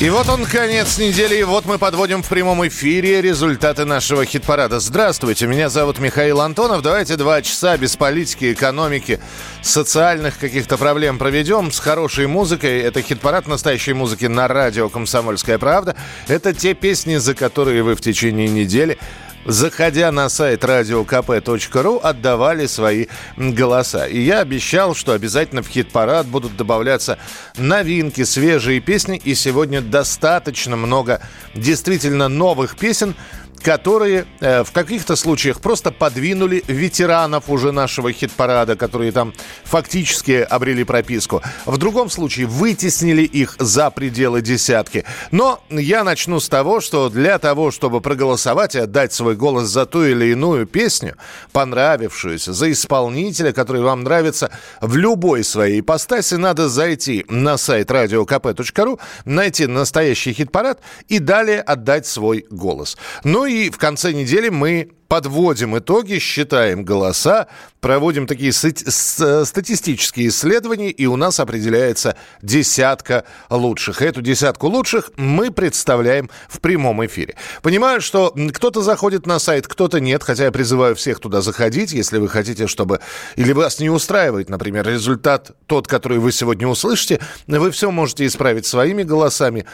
И вот он, конец недели, и вот мы подводим в прямом эфире результаты нашего хит-парада. Здравствуйте, меня зовут Михаил Антонов. Давайте два часа без политики, экономики, социальных каких-то проблем проведем с хорошей музыкой. Это хит-парад настоящей музыки на радио «Комсомольская правда». Это те песни, за которые вы в течение недели заходя на сайт radiokp.ru, отдавали свои голоса. И я обещал, что обязательно в хит-парад будут добавляться новинки, свежие песни. И сегодня достаточно много действительно новых песен, которые э, в каких-то случаях просто подвинули ветеранов уже нашего хит-парада, которые там фактически обрели прописку. В другом случае вытеснили их за пределы десятки. Но я начну с того, что для того, чтобы проголосовать и отдать свой голос за ту или иную песню, понравившуюся, за исполнителя, который вам нравится в любой своей ипостаси, надо зайти на сайт radiokp.ru, найти настоящий хит-парад и далее отдать свой голос. Ну и в конце недели мы подводим итоги, считаем голоса, проводим такие статистические исследования, и у нас определяется десятка лучших. Эту десятку лучших мы представляем в прямом эфире. Понимаю, что кто-то заходит на сайт, кто-то нет, хотя я призываю всех туда заходить, если вы хотите, чтобы... Или вас не устраивает, например, результат тот, который вы сегодня услышите, вы все можете исправить своими голосами,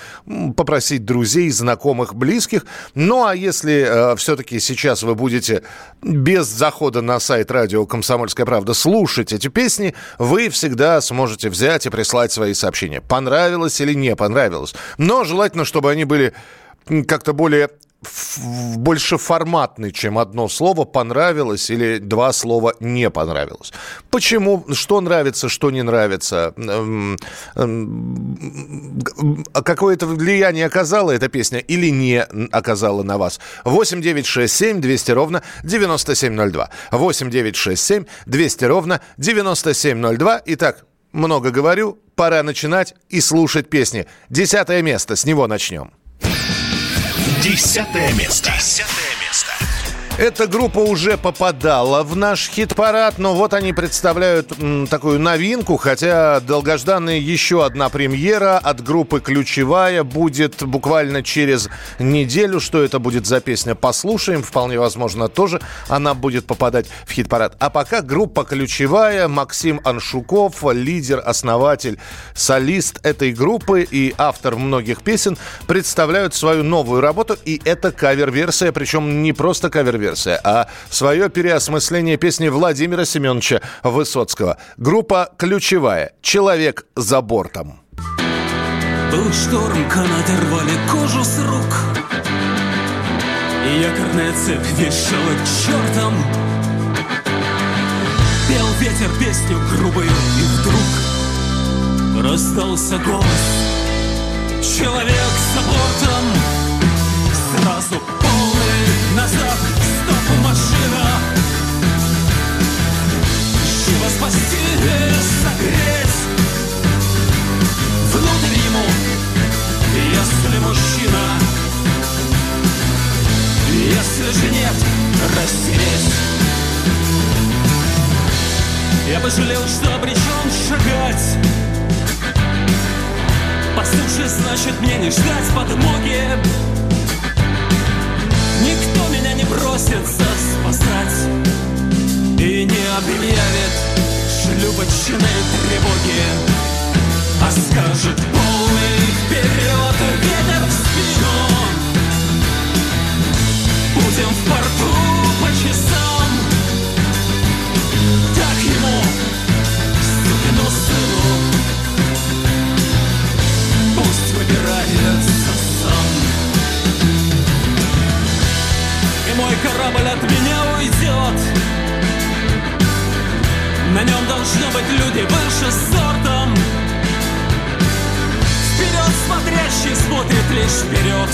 попросить друзей, знакомых, близких. Ну, а если э, все-таки сейчас вы будете будете без захода на сайт радио «Комсомольская правда» слушать эти песни, вы всегда сможете взять и прислать свои сообщения. Понравилось или не понравилось. Но желательно, чтобы они были как-то более больше форматный, чем одно слово понравилось или два слова не понравилось. Почему? Что нравится, что не нравится? Какое-то влияние оказала эта песня или не оказала на вас? 8 9 6 7 200 ровно 9702. 8 9 6 7 200 ровно 9702. Итак, много говорю, пора начинать и слушать песни. Десятое место, с него начнем. Десятое место. Десятое эта группа уже попадала в наш хит-парад, но вот они представляют м, такую новинку, хотя долгожданная еще одна премьера от группы «Ключевая» будет буквально через неделю. Что это будет за песня, послушаем. Вполне возможно, тоже она будет попадать в хит-парад. А пока группа «Ключевая», Максим Аншуков, лидер, основатель, солист этой группы и автор многих песен, представляют свою новую работу, и это кавер-версия, причем не просто кавер-версия, версия, а свое переосмысление песни Владимира Семеновича Высоцкого. Группа «Ключевая. Человек за бортом». Был шторм, канаты рвали кожу с рук якорная цепь вешала чертом Пел ветер песню грубую И вдруг раздался голос Человек за бортом Сразу полный назад машина. Живо спасти, согреть? Внутрь ему, если мужчина. Если же нет, растереть. Я пожалел, что обречен шагать. По значит, мне не ждать подмоги. Никто меня не бросится спасать И не объявит шлюпочной тревоги А скажет полный вперед ветер в спину Будем в порту по часам. Так ему, сукину сыну. Пусть выбирает корабль от меня уйдет. На нем должно быть люди выше сортом. Вперед смотрящий смотрит лишь вперед.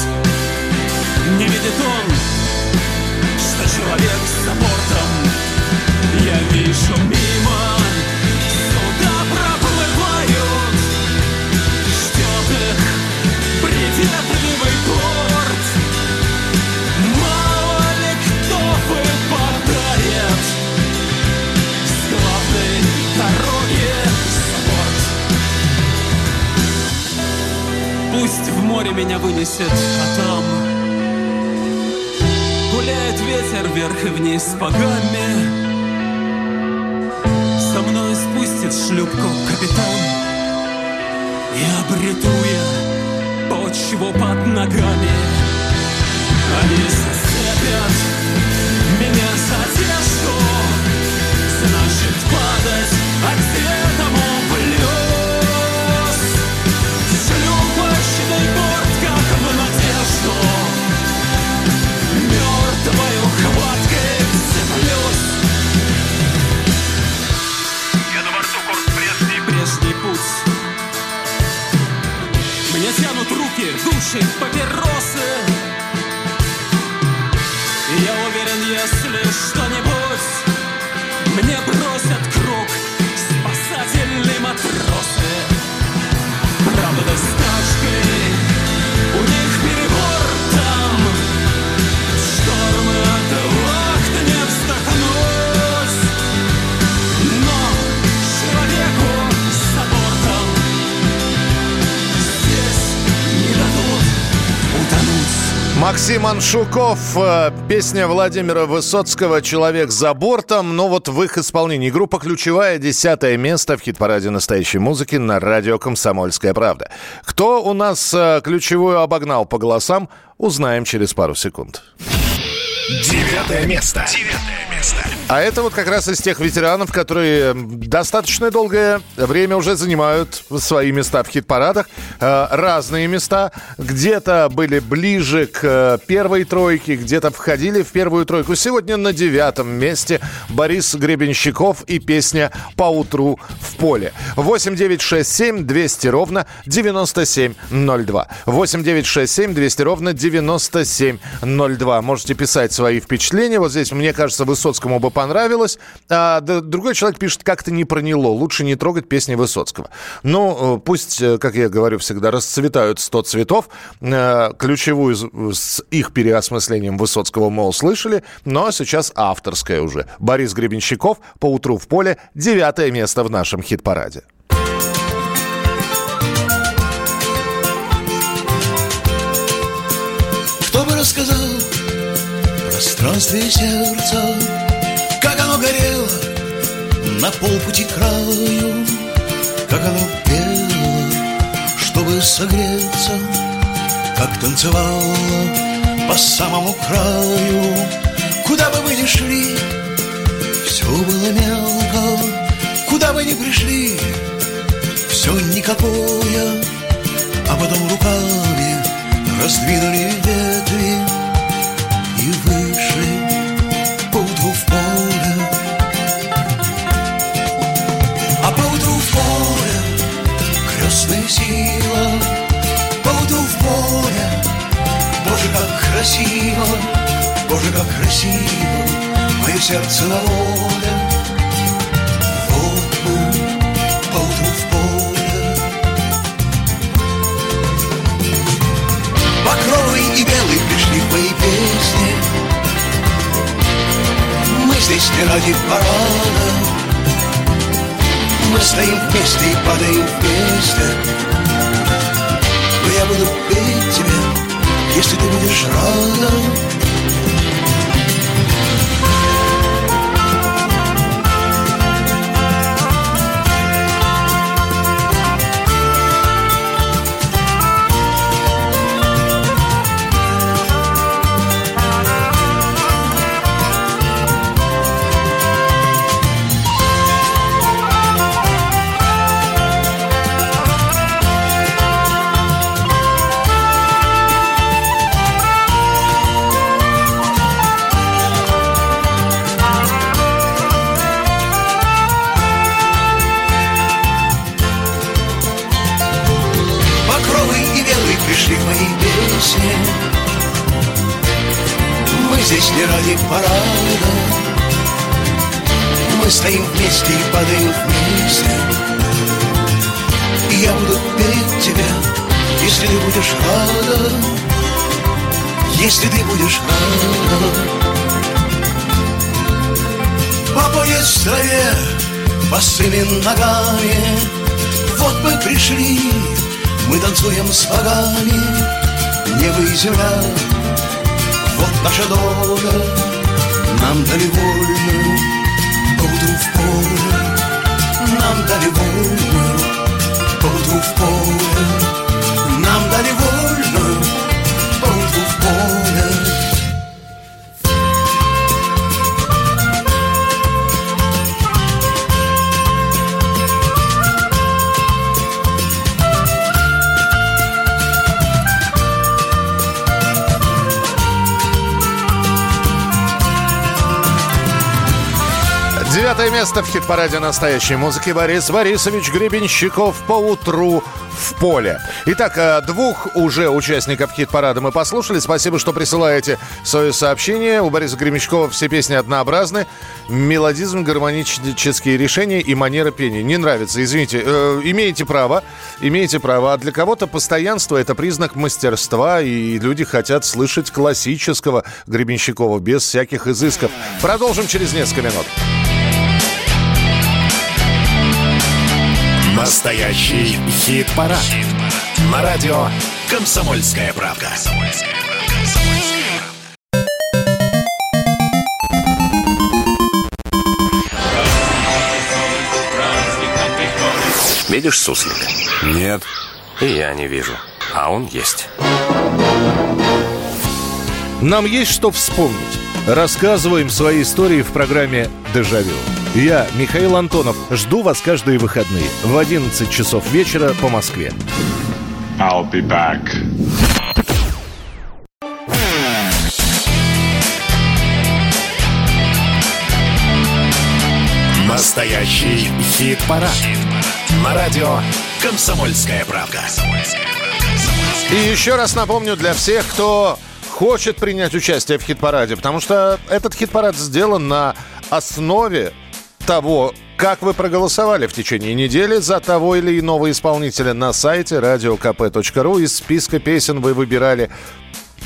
Не видит он, что человек за бортом. Я вижу мимо. Море меня вынесет, а там Гуляет ветер вверх и вниз по гамме. Со мной спустит шлюпку капитан. И обрету я почву под ногами. Они зацепят меня за одежду Значит падать, а где руки, Максим Аншуков, э, песня Владимира Высоцкого «Человек за бортом». Ну вот в их исполнении. Группа «Ключевая», десятое место в хит-параде настоящей музыки на радио «Комсомольская правда». Кто у нас э, ключевую обогнал по голосам, узнаем через пару секунд. Девятое место. Девятое место. А это вот как раз из тех ветеранов, которые достаточно долгое время уже занимают свои места в хит-парадах. Э, разные места. Где-то были ближе к э, первой тройке, где-то входили в первую тройку. Сегодня на девятом месте Борис Гребенщиков и песня «По утру в поле». 8 9 6 7 200 ровно 9702. 8 9 6 7 200 ровно 9702. Можете писать свои впечатления. Вот здесь, мне кажется, Высоцкому бы понравилось. А д- другой человек пишет, как-то не проняло. Лучше не трогать песни Высоцкого. Ну, э, пусть, э, как я говорю всегда, расцветают 100 цветов. Э, Ключевую с- их переосмыслением Высоцкого мы услышали. Но сейчас авторская уже. Борис Гребенщиков «По утру в поле». Девятое место в нашем хит-параде. Кто бы рассказал пространстве сердца, горело на полпути краю, Как оно пело, чтобы согреться, Как танцевало по самому краю. Куда бы вы ни шли, все было мелко, Куда бы ни пришли, все никакое, А потом руками раздвинули ветви красиво Боже, как красиво Мое сердце на воле. Вот мы поутру в поле. Багровый и белый пришли в мои песни Мы здесь не ради парада. Мы стоим вместе и падаем вместе Но я буду петь тебе, если ты будешь рада падаем вместе И я буду петь тебя, если ты будешь рада Если ты будешь рада Папа есть в траве, босыми ногами. Вот мы пришли, мы танцуем с богами. Небо и земля, вот наша доля Нам дали поле Нам дали вольную поутру в Девятое место в хит-параде настоящей музыки Борис Борисович Гребенщиков по утру в поле. Итак, э, двух уже участников хит-парада мы послушали. Спасибо, что присылаете свои сообщения. У Бориса Гремячкова все песни однообразны. Мелодизм, гармонические решения и манера пения. Не нравится, извините. Э, имеете право, имеете право. А для кого-то постоянство – это признак мастерства, и люди хотят слышать классического Гребенщикова без всяких изысков. Продолжим через несколько минут. Настоящий хит-парад. На радио «Комсомольская правда». Видишь суслика? Нет. И я не вижу. А он есть. Нам есть что вспомнить. Рассказываем свои истории в программе «Дежавю». Я, Михаил Антонов, жду вас каждые выходные в 11 часов вечера по Москве. I'll be back. Настоящий хит-парад. На радио «Комсомольская правда». И еще раз напомню для всех, кто хочет принять участие в хит-параде, потому что этот хит-парад сделан на основе того, как вы проголосовали в течение недели за того или иного исполнителя на сайте radiokp.ru. Из списка песен вы выбирали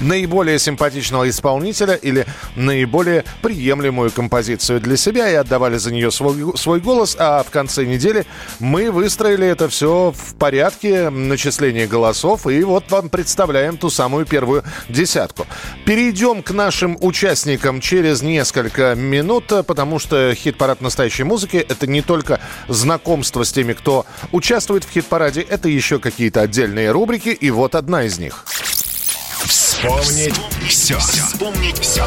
наиболее симпатичного исполнителя или наиболее приемлемую композицию для себя и отдавали за нее свой, свой голос, а в конце недели мы выстроили это все в порядке начисления голосов, и вот вам представляем ту самую первую десятку. Перейдем к нашим участникам через несколько минут, потому что хит-парад настоящей музыки — это не только знакомство с теми, кто участвует в хит-параде, это еще какие-то отдельные рубрики, и вот одна из них. Вспомнить все. Вспомнить все.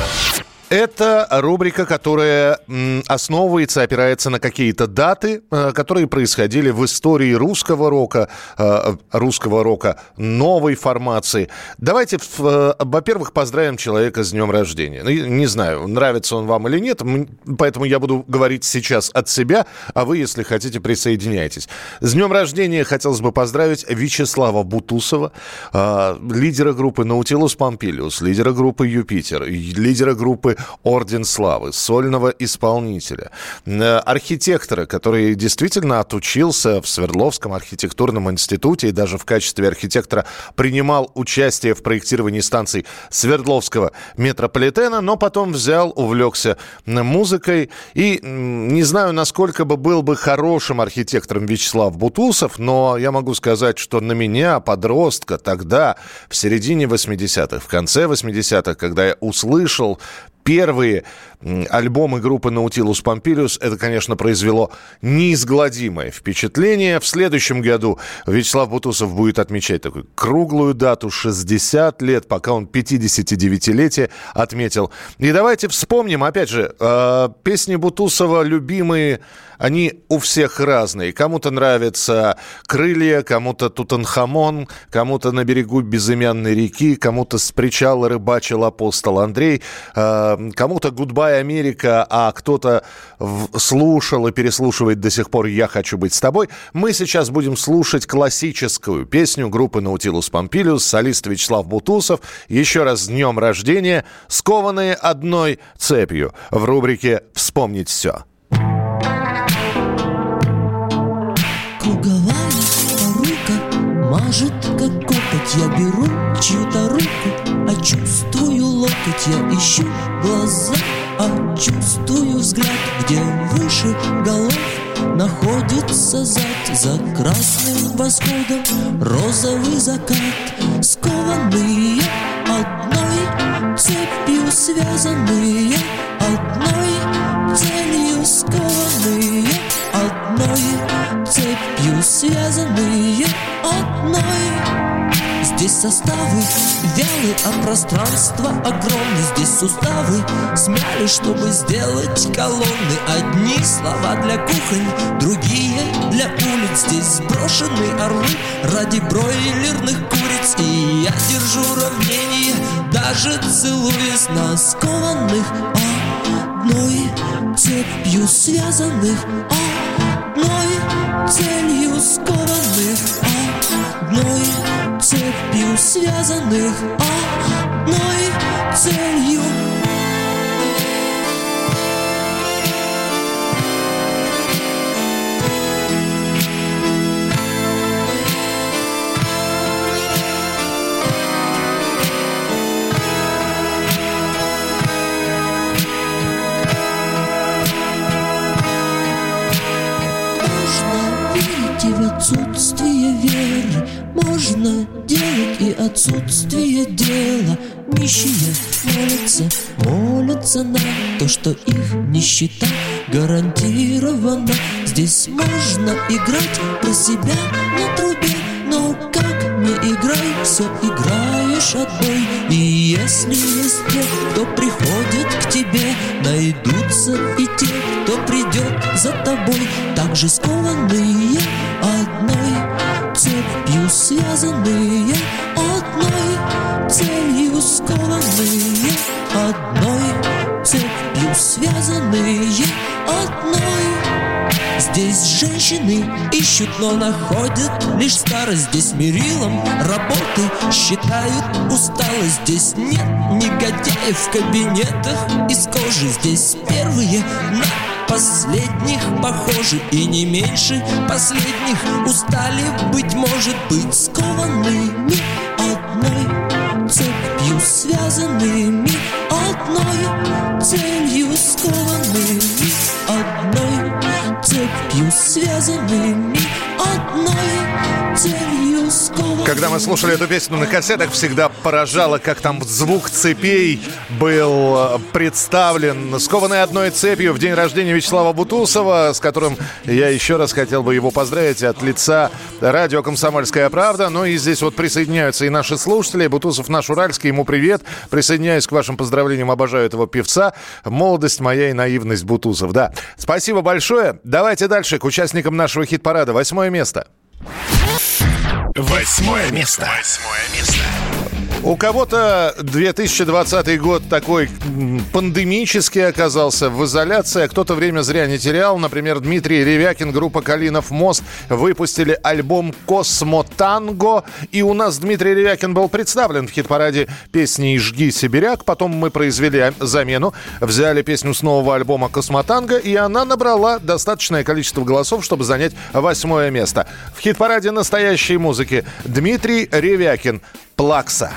Это рубрика, которая основывается, опирается на какие-то даты, э, которые происходили в истории русского рока, э, русского рока новой формации. Давайте, э, во-первых, поздравим человека с днем рождения. Ну, Не знаю, нравится он вам или нет, поэтому я буду говорить сейчас от себя, а вы, если хотите, присоединяйтесь. С днем рождения хотелось бы поздравить Вячеслава Бутусова, лидера группы Наутилус Помпилиус, лидера группы Юпитер, лидера группы Орден Славы, сольного исполнителя, э, архитектора, который действительно отучился в Свердловском архитектурном институте и даже в качестве архитектора принимал участие в проектировании станций Свердловского метрополитена, но потом взял, увлекся музыкой. И не знаю, насколько бы был бы хорошим архитектором Вячеслав Бутусов, но я могу сказать, что на меня, подростка, тогда, в середине 80-х, в конце 80-х, когда я услышал первые альбомы группы Наутилус Помпилиус, это, конечно, произвело неизгладимое впечатление. В следующем году Вячеслав Бутусов будет отмечать такую круглую дату 60 лет, пока он 59-летие отметил. И давайте вспомним, опять же, э, песни Бутусова любимые, они у всех разные. Кому-то нравятся «Крылья», кому-то «Тутанхамон», кому-то «На берегу безымянной реки», кому-то «С причала рыбачил апостол Андрей», э, кому-то «Goodbye, Goodbye Америка, а кто-то слушал и переслушивает до сих пор «Я хочу быть с тобой», мы сейчас будем слушать классическую песню группы «Наутилус Помпилиус», солист Вячеслав Бутусов. Еще раз с днем рождения, скованные одной цепью в рубрике «Вспомнить все». Круговая рука мажет, как копоть. Я беру чью-то руку, а чувствую локоть. Я ищу глазами а чувствую взгляд, где выше голов Находится зад. За красным восходом Розовый закат Скованные одной цепью связанные Одной целью скованные Одной цепью связанные Одной Здесь составы вялы, а пространство огромное Здесь суставы смяли, чтобы сделать колонны. Одни слова для кухонь, другие для улиц. Здесь сброшены орлы ради бройлерных куриц. И я держу равнение, даже целуясь на скованных Одной цепью связанных. Одной целью скованных Одной цепью связанных Одной целью. В отсутствие веры Можно делать и отсутствие дела. Нищие молятся, молятся на то, что их нищета гарантирована. Здесь можно играть про себя на трубе Но как не играй, все играешь одной. И если есть те, кто приходит к тебе Найдутся и те, кто придет за тобой. Также скованные цепью связанные Одной целью скованные. Одной цепью связанные Одной. Здесь женщины ищут, но находят лишь старость. Здесь мерилом работы считают усталость. Здесь нет негодяев в кабинетах из кожи. Здесь первые на последних похожи И не меньше последних. Устали, быть может, быть скованными Одной цепью связанными Одной целью скованными Одной цепью связанными Одной Когда мы слушали эту песню на кассетах, всегда поражало, как там звук цепей был э, представлен. Скованный одной цепью в день рождения Вячеслава Бутусова, с которым я еще раз хотел бы его поздравить от лица радио «Комсомольская правда». Ну и здесь вот присоединяются и наши слушатели. Бутусов наш уральский, ему привет. Присоединяюсь к вашим поздравлениям, обожаю этого певца. Молодость моя и наивность Бутусов, да. Спасибо большое. Давайте дальше к участникам нашего хит-парада. Восьмое место. Восьмое место. Восьмое место. У кого-то 2020 год такой пандемический оказался в изоляции, а кто-то время зря не терял. Например, Дмитрий Ревякин, группа «Калинов мост» выпустили альбом «Космо Танго». И у нас Дмитрий Ревякин был представлен в хит-параде песни «Жги Сибиряк». Потом мы произвели замену, взяли песню с нового альбома «Космо Танго», и она набрала достаточное количество голосов, чтобы занять восьмое место. В хит-параде настоящей музыки Дмитрий Ревякин «Плакса».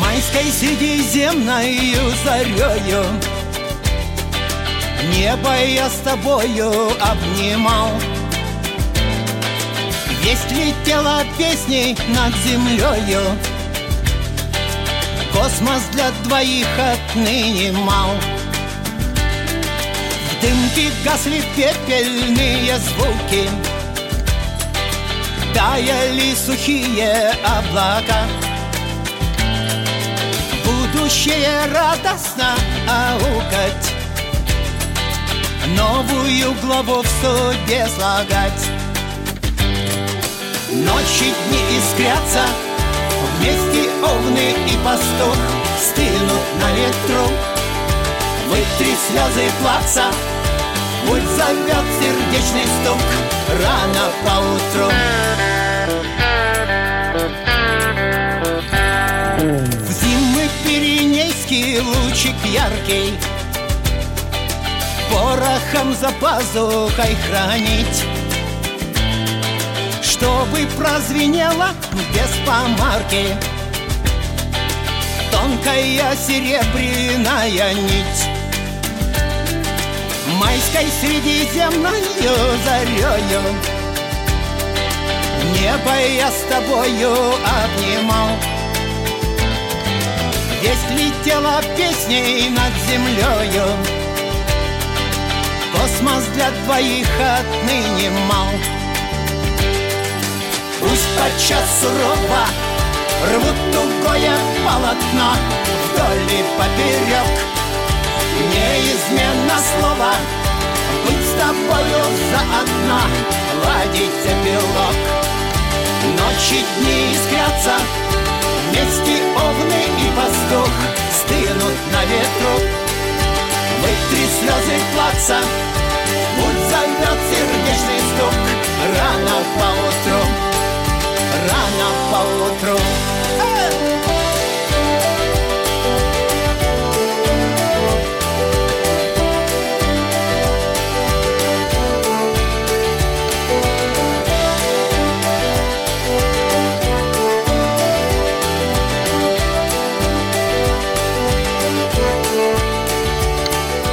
Майской средиземною зарею Небо я с тобою обнимал. Весть летела песней над землею Космос для двоих отныне мал В дымке гасли пепельные звуки. Таяли сухие облака. Будущее радостно аукать. Новую главу в суде слагать. Ночи дни искрятся. Вместе овны и пастух. Стынут на ветру Вытри слезы плаца. Пульс зовет сердечный стук Рано поутру. В зимы пиренейский лучик яркий. Порохом за пазухой хранить. Чтобы прозвенело без помарки. Тонкая серебряная нить Майской средиземною зарею Небо я с тобою обнимал. Весть летела песней над землею Космос для двоих отныне мал. Пусть подчас сурово Рвут тугое полотно Вдоль и поперек Неизменно слово. Быть с тобою заодно. Ладить эпилог Ночи дни искрятся. Вместе овны и пастух Стынут на ветру. Вытри слезы плаца. Путь зовет сердечный стук. Рано поутру. Рано поутру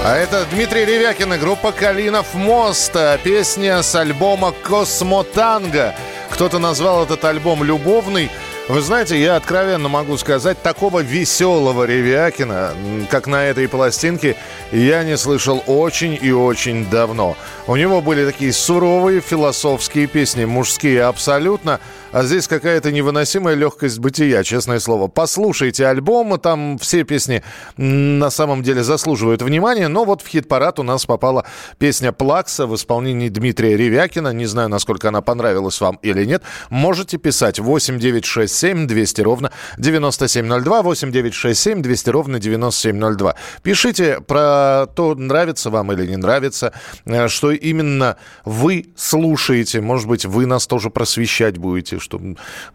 А это Дмитрий Ревякин и группа «Калинов мост». Песня с альбома «Космотанго». Кто-то назвал этот альбом «Любовный». Вы знаете, я откровенно могу сказать, такого веселого Ревякина, как на этой пластинке, я не слышал очень и очень давно. У него были такие суровые философские песни, мужские абсолютно, а здесь какая-то невыносимая легкость бытия, честное слово. Послушайте альбом, там все песни на самом деле заслуживают внимания, но вот в хит-парад у нас попала песня «Плакса» в исполнении Дмитрия Ревякина. Не знаю, насколько она понравилась вам или нет. Можете писать 8967 200 ровно 9702, 8967 200 ровно 9702. Пишите про то, нравится вам или не нравится, э, что именно вы слушаете. Может быть, вы нас тоже просвещать будете, что...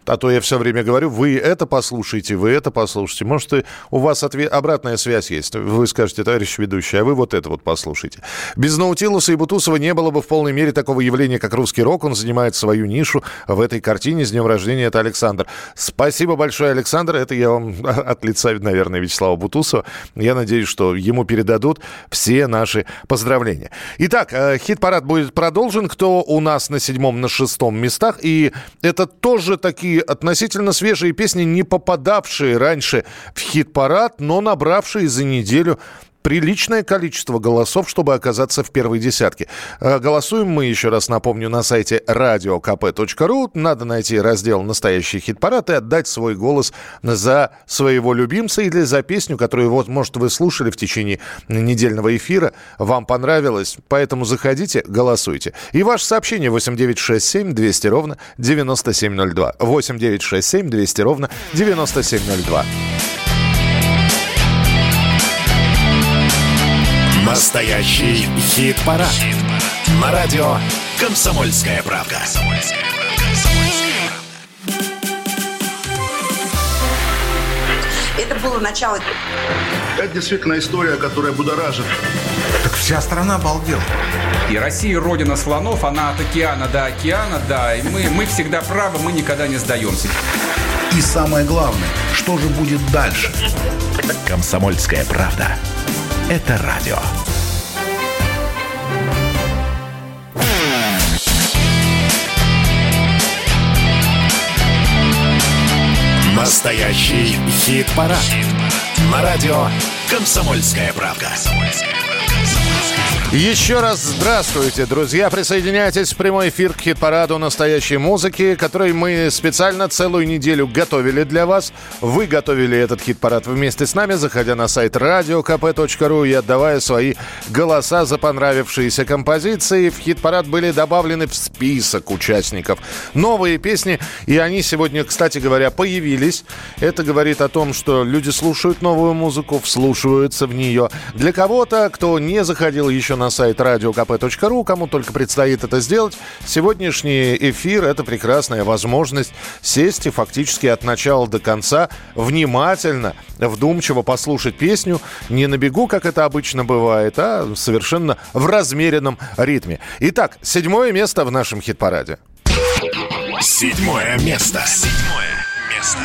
А то я все время говорю, вы это послушайте, вы это послушайте. Может, и у вас ответ... обратная связь есть. Вы скажете, товарищ ведущий, а вы вот это вот послушайте. Без Наутилуса и Бутусова не было бы в полной мере такого явления, как русский рок. Он занимает свою нишу в этой картине. С днем рождения это Александр. Спасибо большое, Александр. Это я вам от лица, наверное, Вячеслава Бутусова. Я надеюсь, что ему передадут все наши поздравления. Итак, э, хит-парад будет продолжен. Кто у нас на седьмом, на шестом местах? И это тоже такие относительно свежие песни, не попадавшие раньше в хит-парад, но набравшие за неделю приличное количество голосов, чтобы оказаться в первой десятке. Э, голосуем мы, еще раз напомню, на сайте radiokp.ru. Надо найти раздел «Настоящий хит-парад» и отдать свой голос за своего любимца или за песню, которую, вот, может, вы слушали в течение недельного эфира, вам понравилось. Поэтому заходите, голосуйте. И ваше сообщение 8967 200 ровно 9702. 8967 200 ровно 9702. Настоящий хит-парад. На радио «Комсомольская правка». Это было начало. Это действительно история, которая будоражит. Так вся страна обалдела. И Россия родина слонов, она от океана до океана, да. И мы, мы всегда правы, мы никогда не сдаемся. И самое главное, что же будет дальше? Комсомольская правда. Это радио. Настоящий хит-парад. На радио «Комсомольская правка». Еще раз здравствуйте, друзья. Присоединяйтесь в прямой эфир к хит-параду настоящей музыки, который мы специально целую неделю готовили для вас. Вы готовили этот хит-парад вместе с нами, заходя на сайт radiokp.ru и отдавая свои голоса за понравившиеся композиции. В хит-парад были добавлены в список участников новые песни, и они сегодня, кстати говоря, появились. Это говорит о том, что люди слушают новую музыку, вслушиваются в нее. Для кого-то, кто не заходил еще на на сайт radiokp.ru. Кому только предстоит это сделать, сегодняшний эфир – это прекрасная возможность сесть и фактически от начала до конца внимательно, вдумчиво послушать песню не на бегу, как это обычно бывает, а совершенно в размеренном ритме. Итак, седьмое место в нашем хит-параде. Седьмое место. Седьмое место.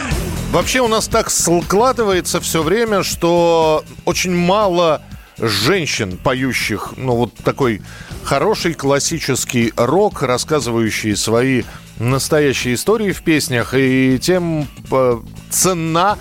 Вообще у нас так складывается все время, что очень мало женщин, поющих, ну, вот такой хороший классический рок, рассказывающий свои настоящие истории в песнях, и тем э, цена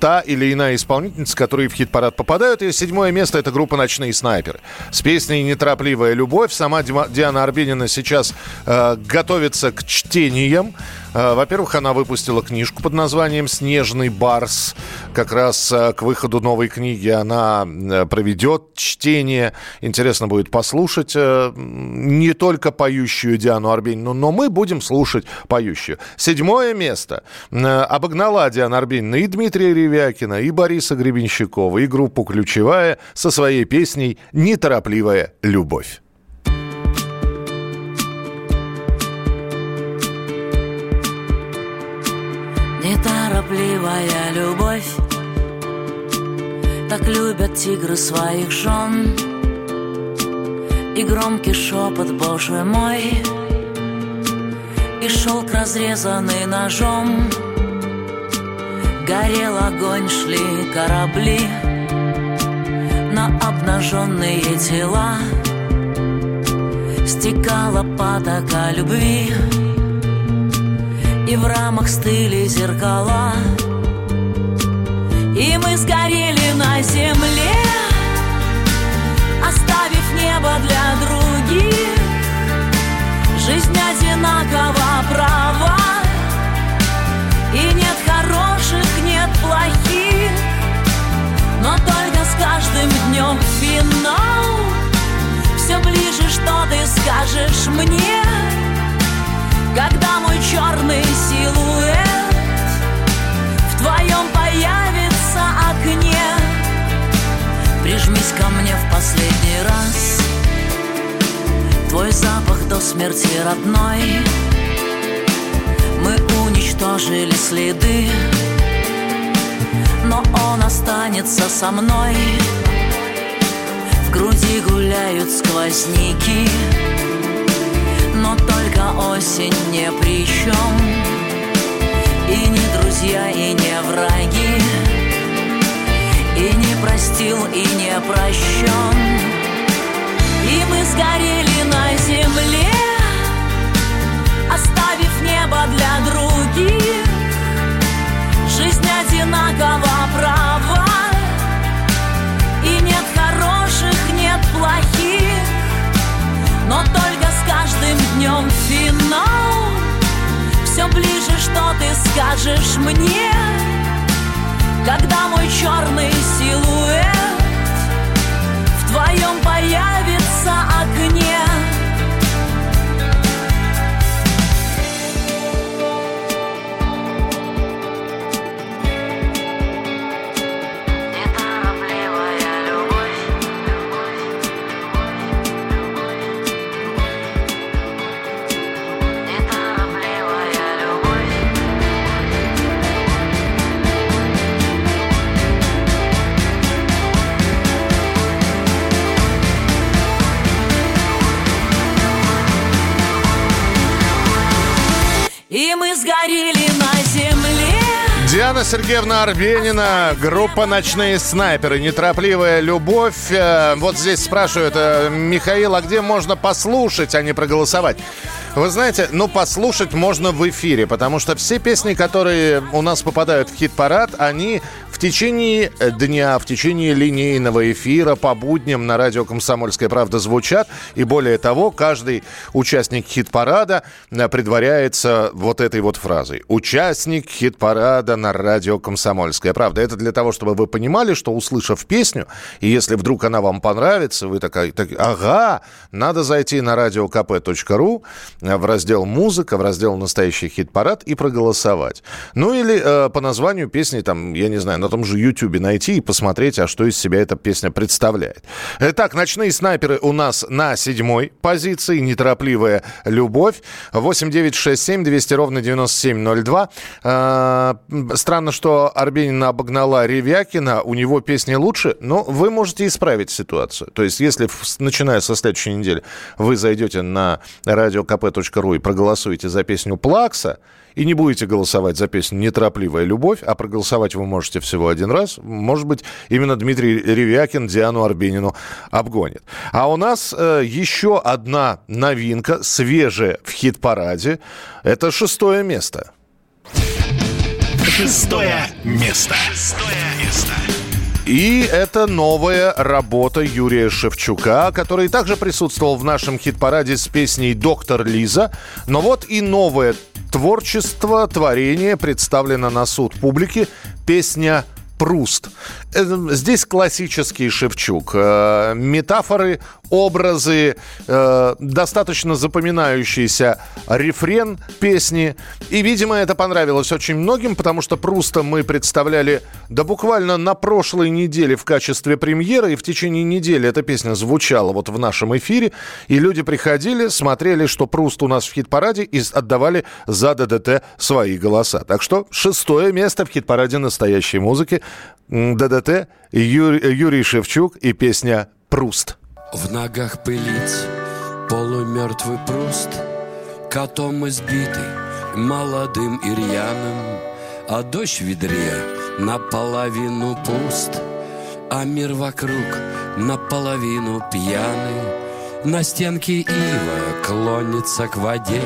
та или иная исполнительница, которые в хит-парад попадают. И седьмое место – это группа «Ночные снайперы». С песней «Неторопливая любовь». Сама Диана Арбенина сейчас э, готовится к чтениям. Э, во-первых, она выпустила книжку под названием «Снежный барс». Как раз э, к выходу новой книги она э, проведет чтение. Интересно будет послушать не только поющую Диану Арбенину, но мы будем слушать поющую. Седьмое место. Обогнала Диана Арбенина и Дмитрия Ревякина, и Бориса Гребенщикова, и группу «Ключевая» со своей песней «Неторопливая любовь». Неторопливая любовь. Так любят тигры своих жен. И громкий шепот, боже мой. И шелк, разрезанный ножом. Горел огонь, шли корабли. На обнаженные тела. Стекала потока любви и в рамах стыли зеркала. И мы сгорели на земле Оставив небо для других. Жизнь одинакова права. И нет хороших, нет плохих. Но только с каждым днем финал Все ближе, что ты скажешь мне когда мой черный силуэт В твоем появится окне Прижмись ко мне в последний раз. Твой запах до смерти родной. Мы уничтожили следы Но он останется со мной. В груди гуляют сквозняки только осень не при чем И не друзья, и не враги. И не простил, и не прощен И мы сгорели на земле Оставив небо для других. Жизнь одинакова права. И нет хороших, нет плохих. Но только каждым днем финал. Все ближе, что ты скажешь мне Когда мой черный силуэт В твоем появится огне Диана Сергеевна Арбенина, группа «Ночные снайперы», «Неторопливая любовь». Э, вот здесь спрашивают, э, Михаил, а где можно послушать, а не проголосовать? Вы знаете, ну, послушать можно в эфире, потому что все песни, которые у нас попадают в хит-парад, они в течение дня, в течение линейного эфира по будням на радио «Комсомольская правда» звучат. И более того, каждый участник хит-парада э, предваряется вот этой вот фразой. Участник хит-парада на радио «Комсомольская правда». Это для того, чтобы вы понимали, что услышав песню, и если вдруг она вам понравится, вы такая, так, ага, надо зайти на radiokp.ru в раздел «Музыка», в раздел «Настоящий хит-парад» и проголосовать. Ну или э, по названию песни, там, я не знаю, на том же YouTube найти и посмотреть, а что из себя эта песня представляет. Итак, «Ночные снайперы» у нас на седьмой позиции, «Неторопливая любовь». 8 9 6 7 200 ровно 9702. Э, странно, что Арбенина обогнала Ревякина. У него песни лучше, но вы можете исправить ситуацию. То есть, если, начиная со следующей недели, вы зайдете на radiokp.ru и проголосуете за песню «Плакса», и не будете голосовать за песню «Неторопливая любовь», а проголосовать вы можете всего один раз. Может быть, именно Дмитрий Ревякин Диану Арбенину обгонит. А у нас э, еще одна новинка, свежая в хит-параде. Это шестое место. Шестое место. Шестое место. И это новая работа Юрия Шевчука, который также присутствовал в нашем хит-параде с песней «Доктор Лиза». Но вот и новое творчество, творение представлено на суд публики. Песня Пруст. Э, здесь классический Шевчук. Э, метафоры, образы, э, достаточно запоминающийся рефрен песни. И, видимо, это понравилось очень многим, потому что Пруста мы представляли, да буквально на прошлой неделе в качестве премьеры, и в течение недели эта песня звучала вот в нашем эфире, и люди приходили, смотрели, что Пруст у нас в хит-параде, и отдавали за ДДТ свои голоса. Так что шестое место в хит-параде настоящей музыки. ДДТ, Юрий, Юрий Шевчук и песня «Пруст». В ногах пылить полумертвый пруст, Котом избитый, молодым и А дождь в ведре наполовину пуст, А мир вокруг наполовину пьяный, На стенке ива клонится к воде,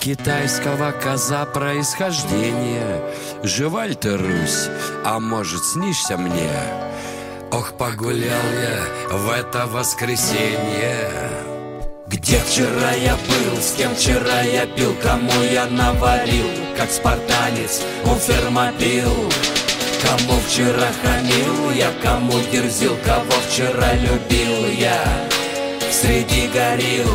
Китайского коза происхождения Жива ли ты, Русь, а может, снишься мне? Ох, погулял я в это воскресенье. Где вчера я был, с кем вчера я пил Кому я наварил, как спартанец у фермопил Кому вчера хамил я, кому дерзил Кого вчера любил я. Среди горил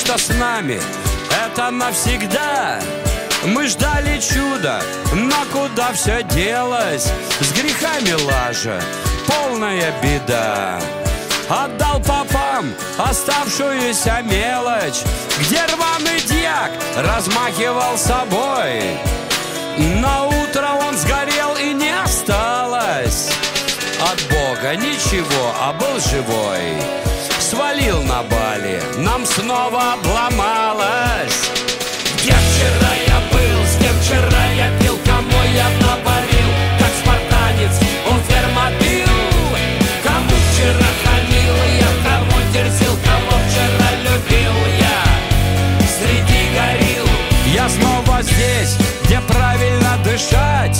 Неужто с нами это навсегда? Мы ждали чуда, но куда все делось? С грехами лажа, полная беда. Отдал попам оставшуюся мелочь, Где рваный дьяк размахивал собой. На утро он сгорел и не осталось От Бога ничего, а был живой свалил на Бали, нам снова обломалось. Где вчера я был, с кем вчера я пил, кому я наварил, как спартанец, он фермопил. Кому вчера хамил я, кому дерзил, кого вчера любил я, среди горил. Я снова здесь, где правильно дышать,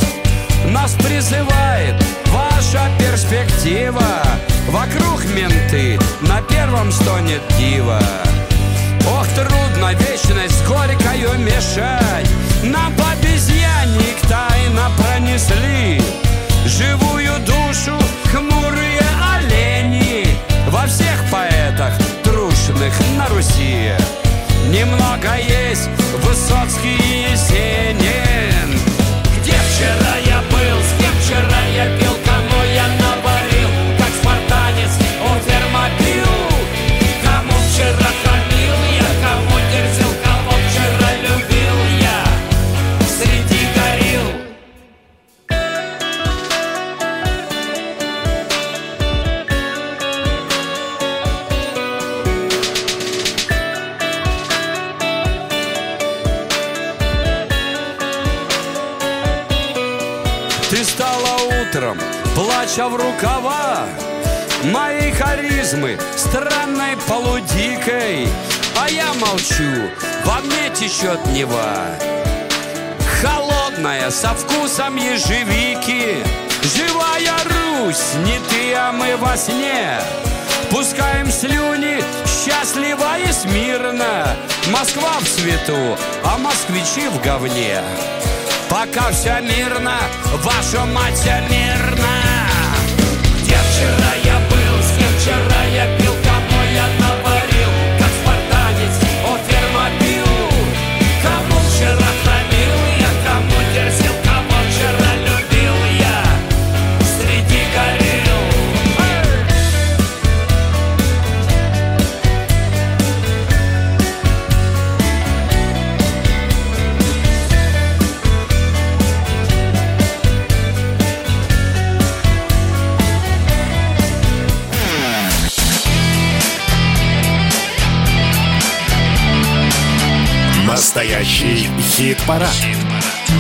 нас призывает ваша перспектива. Вокруг менты, на первом стонет дива Ох, трудно вечность горькою мешать. Нам по обезьянник тайно пронесли. Живую душу хмурые олени. Во всех поэтах трушных на Руси. Немного есть Высоцкий и плача в рукава. Моей харизмы странной полудикой. А я молчу, во мне течет Нева. Холодная, со вкусом ежевики. Живая Русь, не ты, а мы во сне. Пускаем слюни, счастливо и смирно. Москва в цвету, а москвичи в говне. Пока все мирно, ваша мать вся мирно Настоящий хит-парад.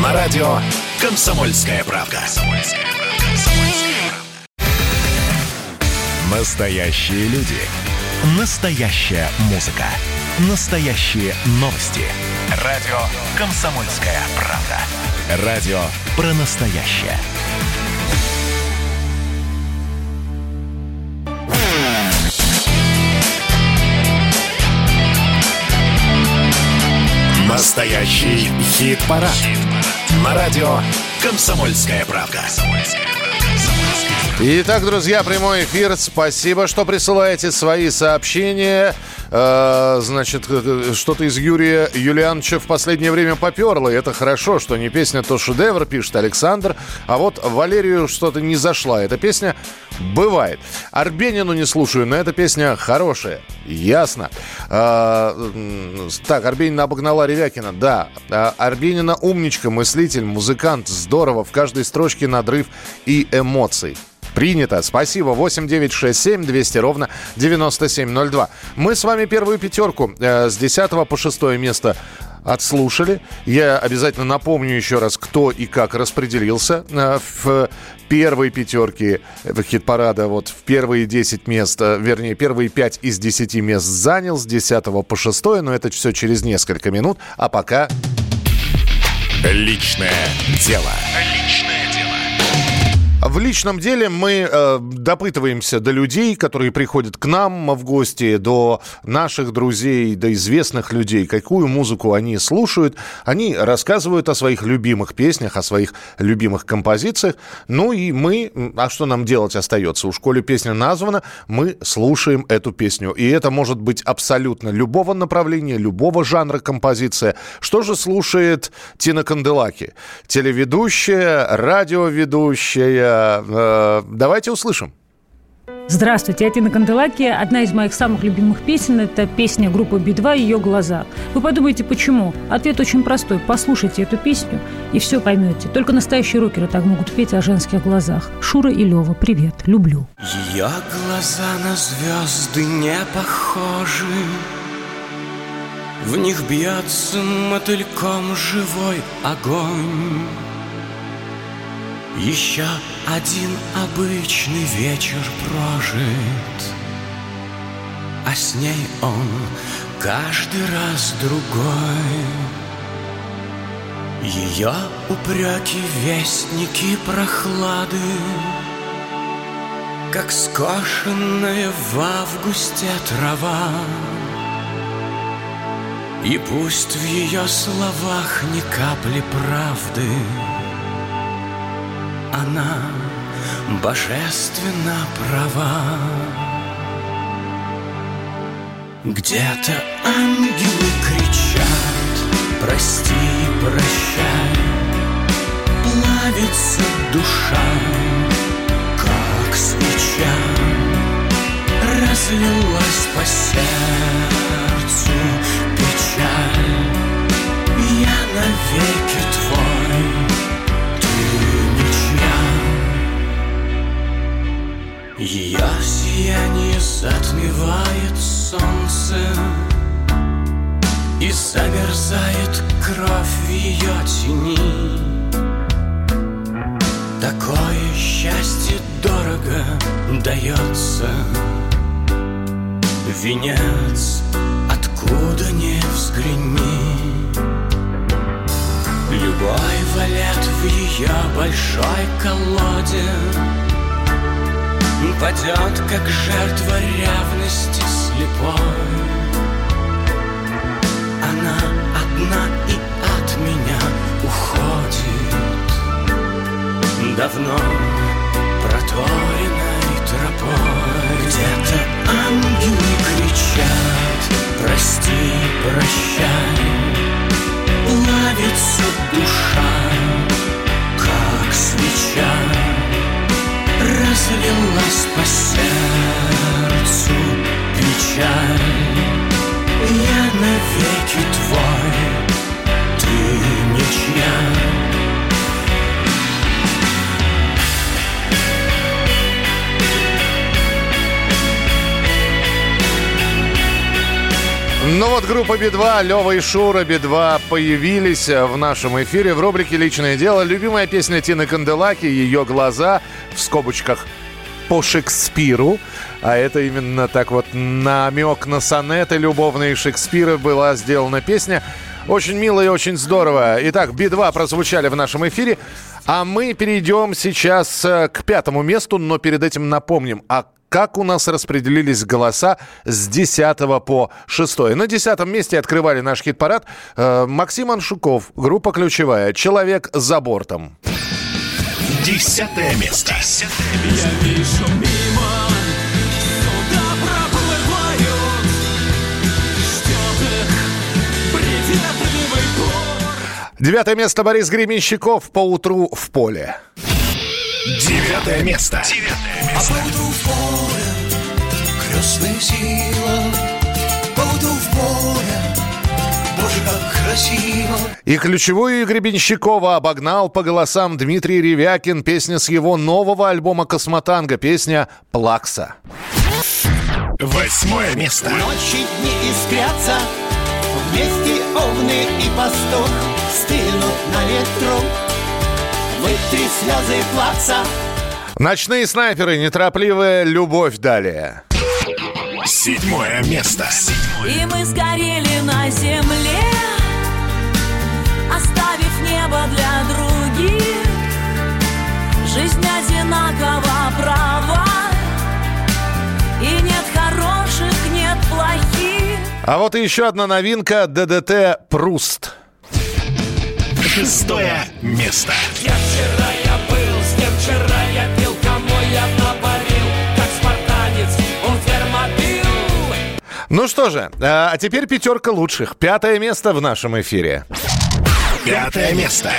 На радио «Комсомольская правда». Настоящие люди. Настоящая музыка. Настоящие новости. Радио «Комсомольская правда». Радио про настоящее. Настоящий хит-парад. На радио «Комсомольская правда». Итак, друзья, прямой эфир. Спасибо, что присылаете свои сообщения. Э, значит, э, что-то из Юрия Юлиановича в последнее время поперло. И это хорошо, что не песня, то шедевр, пишет Александр. А вот Валерию что-то не зашла. Эта песня бывает. Арбенину не слушаю, но эта песня хорошая. Ясно. Э, так, Арбенина обогнала Ревякина. Да. А, Арбенина умничка, мыслитель, музыкант. Здорово. В каждой строчке надрыв и эмоций. Принято. Спасибо. 8 9 6 7 200 ровно 9702. Мы с вами первую пятерку э, с 10 по 6 место отслушали. Я обязательно напомню еще раз, кто и как распределился э, в первой пятерке в хит-парада. Вот в первые 10 мест, э, вернее, первые 5 из 10 мест занял с 10 по 6, но это все через несколько минут. А пока... Личное дело. В личном деле мы э, допытываемся до людей, которые приходят к нам в гости, до наших друзей, до известных людей, какую музыку они слушают. Они рассказывают о своих любимых песнях, о своих любимых композициях. Ну и мы, а что нам делать остается? У школе песня названа, мы слушаем эту песню. И это может быть абсолютно любого направления, любого жанра композиция. Что же слушает Тина Канделаки? Телеведущая, радиоведущая. Э, давайте услышим. Здравствуйте, я Тина Канделаки. Одна из моих самых любимых песен – это песня группы Би-2 «Ее глаза». Вы подумаете, почему? Ответ очень простой. Послушайте эту песню, и все поймете. Только настоящие рокеры так могут петь о женских глазах. Шура и Лева, привет, люблю. Ее глаза на звезды не похожи В них бьется мотыльком живой огонь Еще один обычный вечер прожит А с ней он каждый раз другой. Ее упреки вестники прохлады как скошенная в августе трава. И пусть в ее словах ни капли правды Она божественно права. Где-то ангелы кричат Прости, прощай Плавится душа как свеча Разлилась по сердцу печаль. Я навеки твой, сияние затмевает солнце И замерзает кровь в ее тени. Такое счастье дорого дается Венец, откуда не взгляни. Любой валет в ее большой колоде Падет, как жертва ревности слепой. Она одна и от меня уходит. Окно проторенной тропой. Где-то ангелы кричат Прости, прощай Плавится душа, как свеча Разлилась по сердцу печаль. Я навеки твой, ты ничья Ну вот группа Би-2, Лева и Шура Би-2 появились в нашем эфире в рубрике «Личное дело». Любимая песня Тины Канделаки «Ее глаза» в скобочках по Шекспиру. А это именно так вот намек на сонеты любовные Шекспира была сделана песня. Очень мило и очень здорово. Итак, Би-2 прозвучали в нашем эфире. А мы перейдем сейчас э, к пятому месту, но перед этим напомним, а как у нас распределились голоса с 10 по 6. На 10 месте открывали наш хит-парад э, Максим Аншуков, группа «Ключевая», «Человек за бортом». Десятое место. Я вижу мимо суда проплывают Ждет их приветливый порт Девятое место Борис Гременщиков «По утру в поле». Девятое место. А поутру в поле крестная сила, красиво. И ключевую Гребенщикова обогнал по голосам Дмитрий Ревякин. Песня с его нового альбома «Космотанго». Песня «Плакса». Восьмое место. Ночи дни искрятся, вместе овны и пастух Стынут на ветру, вытри слезы плакса Ночные снайперы, неторопливая любовь далее. Седьмое место. И мы сгорели на земле, небо для других. Жизнь одинакова права, и нет хороших, нет плохих. А вот и еще одна новинка ДДТ «Пруст». Шестое место. Я вчера я был, с кем вчера я пил Кому я напарил, как спартанец Он фермобил Ну что же, а теперь пятерка лучших. Пятое место в нашем эфире. Пятое место.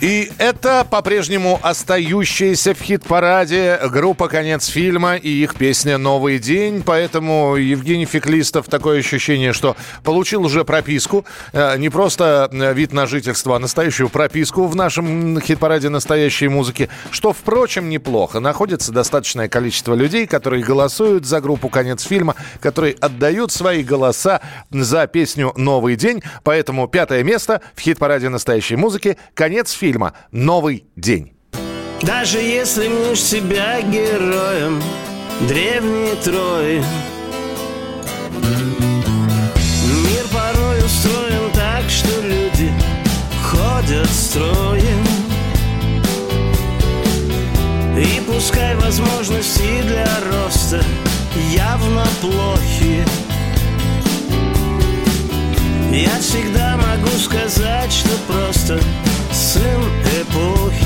И это по-прежнему остающаяся в хит-параде группа «Конец фильма» и их песня «Новый день». Поэтому Евгений Феклистов такое ощущение, что получил уже прописку. э, Не просто э, вид на жительство, а настоящую прописку в нашем хит-параде настоящей музыки. Что, впрочем, неплохо. Находится достаточное количество людей, которые голосуют за группу «Конец фильма», которые отдают свои голоса за песню «Новый день». Поэтому пятое место в хит-параде настоящей музыки «Конец фильма. Новый день». Даже если мнешь себя героем древней Трои Мир порой устроен так, что люди ходят строем И пускай возможности для роста явно плохи Я всегда могу сказать, что просто сын эпохи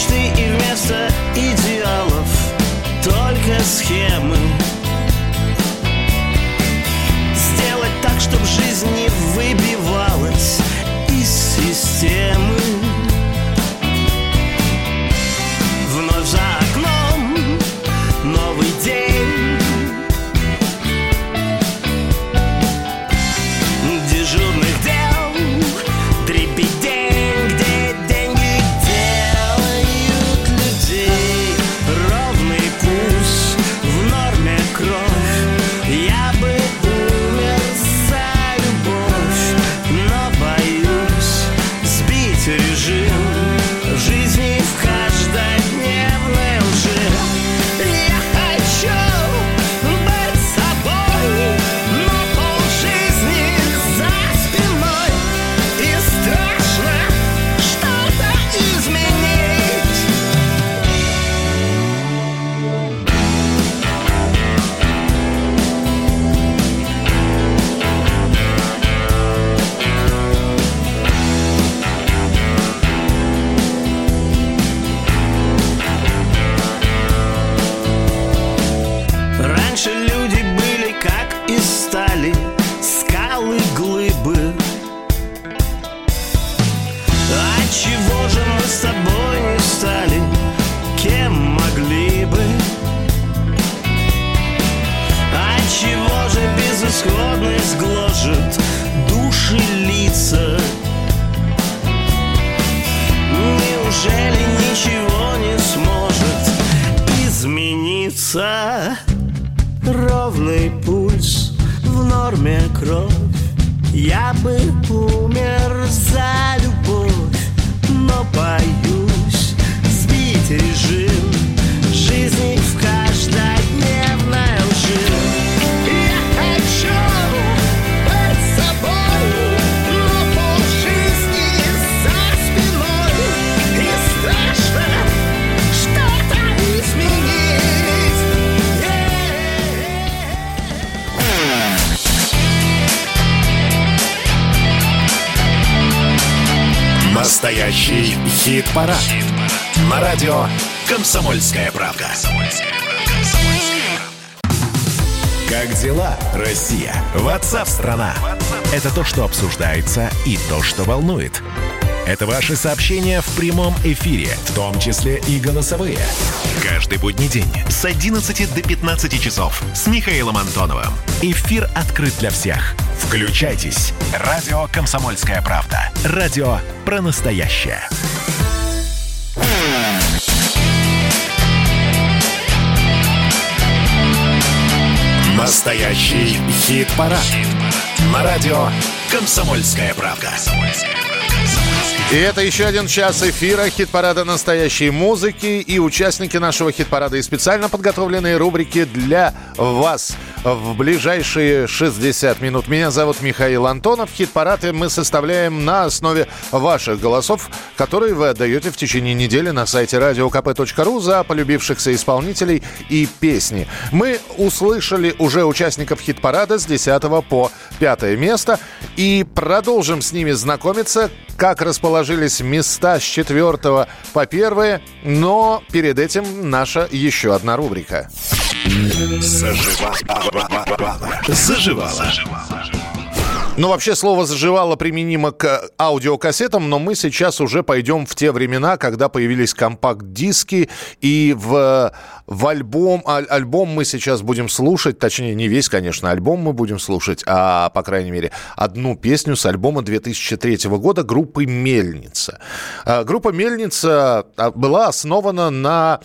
мечты и вместо идеалов. Только схемы обсуждается и то, что волнует. Это ваши сообщения в прямом эфире, в том числе и голосовые. Каждый будний день с 11 до 15 часов с Михаилом Антоновым. Эфир открыт для всех. Включайтесь. Радио «Комсомольская правда». Радио про настоящее. Настоящий хит-парад. На радио «Комсомольская правда». И это еще один час эфира хит-парада настоящей музыки и участники нашего хит-парада и специально подготовленные рубрики для вас в ближайшие 60 минут. Меня зовут Михаил Антонов. Хит-парады мы составляем на основе ваших голосов, которые вы отдаете в течение недели на сайте radiokp.ru за полюбившихся исполнителей и песни. Мы услышали уже участников хит-парада с 10 по 5 место и продолжим с ними знакомиться, как расположились места с 4 по 1, но перед этим наша еще одна рубрика. Заживала. Заживала. Ну, вообще, слово «заживало» применимо к аудиокассетам, но мы сейчас уже пойдем в те времена, когда появились компакт-диски, и в, в альбом, аль- альбом мы сейчас будем слушать, точнее, не весь, конечно, альбом мы будем слушать, а, по крайней мере, одну песню с альбома 2003 года группы «Мельница». А, Группа «Мельница» а, была основана на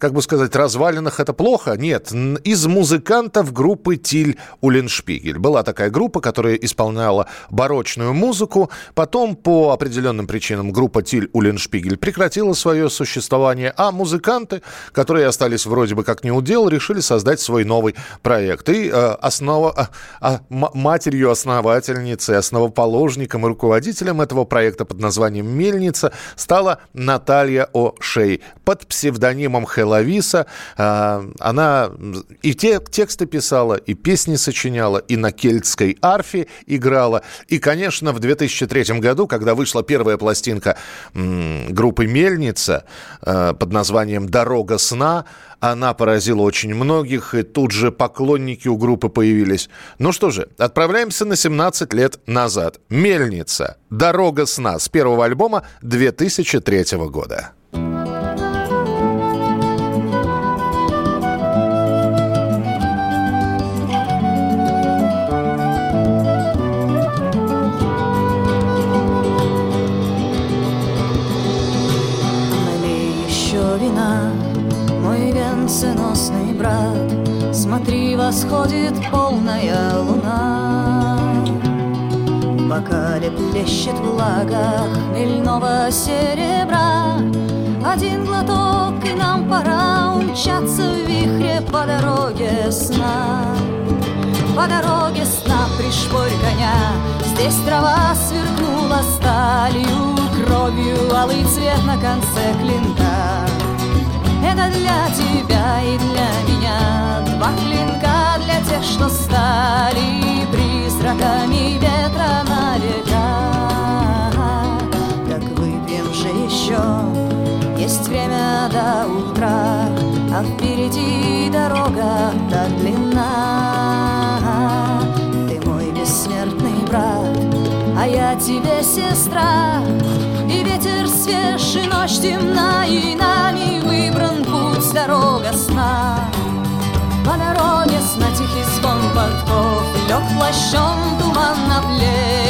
как бы сказать, развалинах это плохо? Нет. Из музыкантов группы Тиль Уллиншпигель. Была такая группа, которая исполняла барочную музыку. Потом, по определенным причинам, группа Тиль Уллиншпигель прекратила свое существование, а музыканты, которые остались вроде бы как неудел, решили создать свой новый проект. И э, основа, а, м- матерью основательницей, основоположником и руководителем этого проекта под названием «Мельница» стала Наталья О'Шей под псевдонимом Хеловиса. А, Она и те тексты писала, и песни сочиняла, и на кельтской арфе играла. И, конечно, в 2003 году, когда вышла первая пластинка группы «Мельница» э, под названием «Дорога сна», она поразила очень многих, и тут же поклонники у группы появились. Ну что же, отправляемся на 17 лет назад. «Мельница. Дорога сна» с первого альбома 2003 года. Мой венценосный брат, Смотри, восходит полная луна. Бокале плещет влага хмельного серебра, Один глоток, и нам пора умчаться в вихре по дороге сна. По дороге сна пришпорь коня, Здесь трава сверкнула сталью, Кровью алый цвет на конце клинка. Это для тебя и для меня. Два клинка для тех, что стали Призраками ветра на века Так выпьем же еще? Есть время до утра А впереди дорога так длинна. Ты мой бессмертный брат А я тебе сестра И ветер свеж, и ночь темна И нами выбран путь, дорога сна По дороге сна тихий звон подков Лег плащом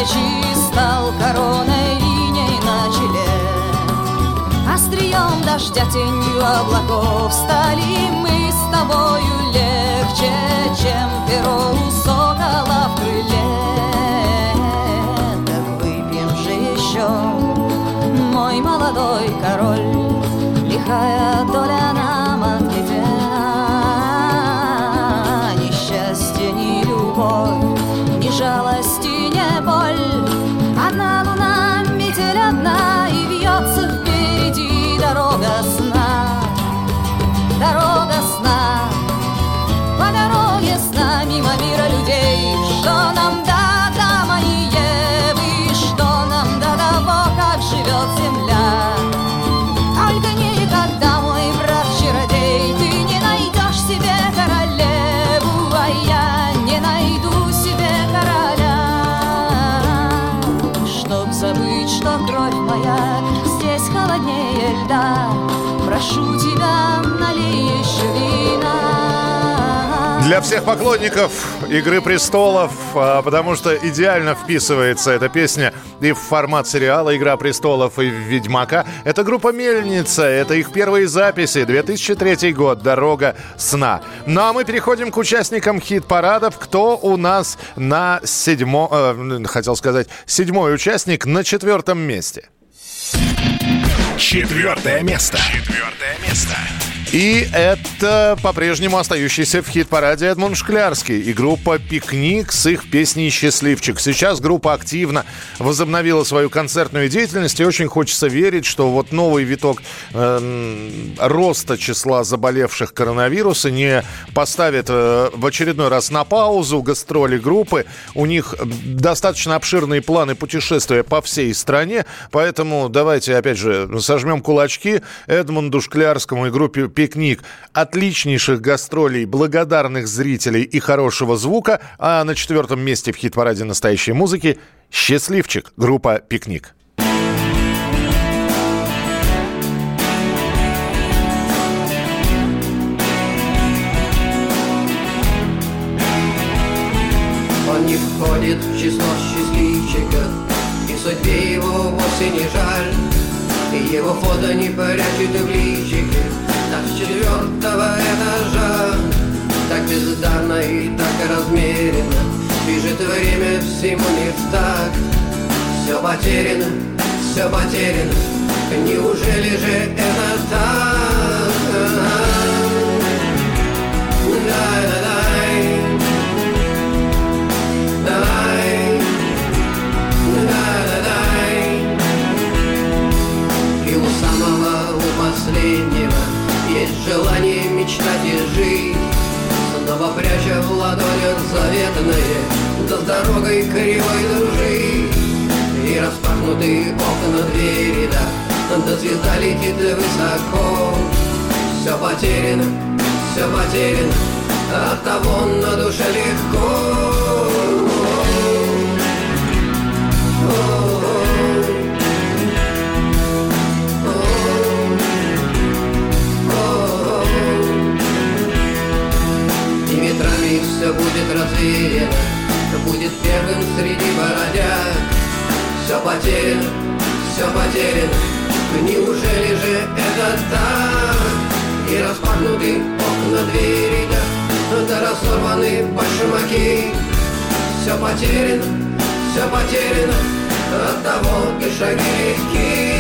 ночи стал короной иней на челе. Острием дождя тенью облаков стали мы с тобою легче, чем перо у сокола в крыле. Молодой король, лихая доля Для всех поклонников «Игры престолов», а, потому что идеально вписывается эта песня и в формат сериала «Игра престолов» и «Ведьмака». Это группа «Мельница», это их первые записи, 2003 год, «Дорога сна». Ну а мы переходим к участникам хит-парадов. Кто у нас на седьмом, э, хотел сказать, седьмой участник на четвертом месте? Четвертое место. Четвертое место. И это по-прежнему остающийся в хит-параде Эдмунд Шклярский и группа «Пикник» с их песней «Счастливчик». Сейчас группа активно возобновила свою концертную деятельность, и очень хочется верить, что вот новый виток э, роста числа заболевших коронавируса не поставит э, в очередной раз на паузу гастроли группы. У них достаточно обширные планы путешествия по всей стране, поэтому давайте, опять же, сожмем кулачки Эдмунду Шклярскому и группе «Пикник». Отличнейших гастролей, благодарных зрителей и хорошего звука. А на четвертом месте в хит-параде настоящей музыки «Счастливчик» группа «Пикник». Он не входит в число счастливчиков И судьбе его вовсе не жаль И его фото не прячет в личике четвертого этажа. Так бездарно и так размеренно Бежит время всему не в так. Все потеряно, все потеряно. Неужели же это так? Дай-дай-дай желание мечтать и жить. Снова пряча в ладонях заветное Да дорогой кривой дружить. И распахнутые окна двери, да Да звезда летит высоко. Все потеряно, все потеряно От того на душе легко ветрами все будет развеяно Будет первым среди бородяг Все потеряно, все потеряно Неужели же это так? И распахнуты окна двери, да разорваны башмаки Все потеряно, все потеряно От того и шаги легки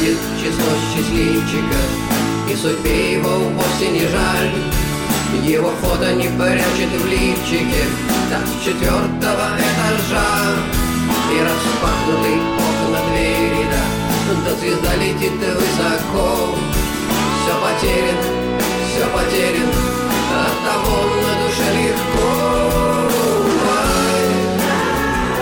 в число счастливчиков И судьбе его вовсе не жаль. Его фото не прячет в лифчике. С четвертого этажа. И распахнуты окна двери, да. Да звезда летит высоко. Все потеряно, все потеряно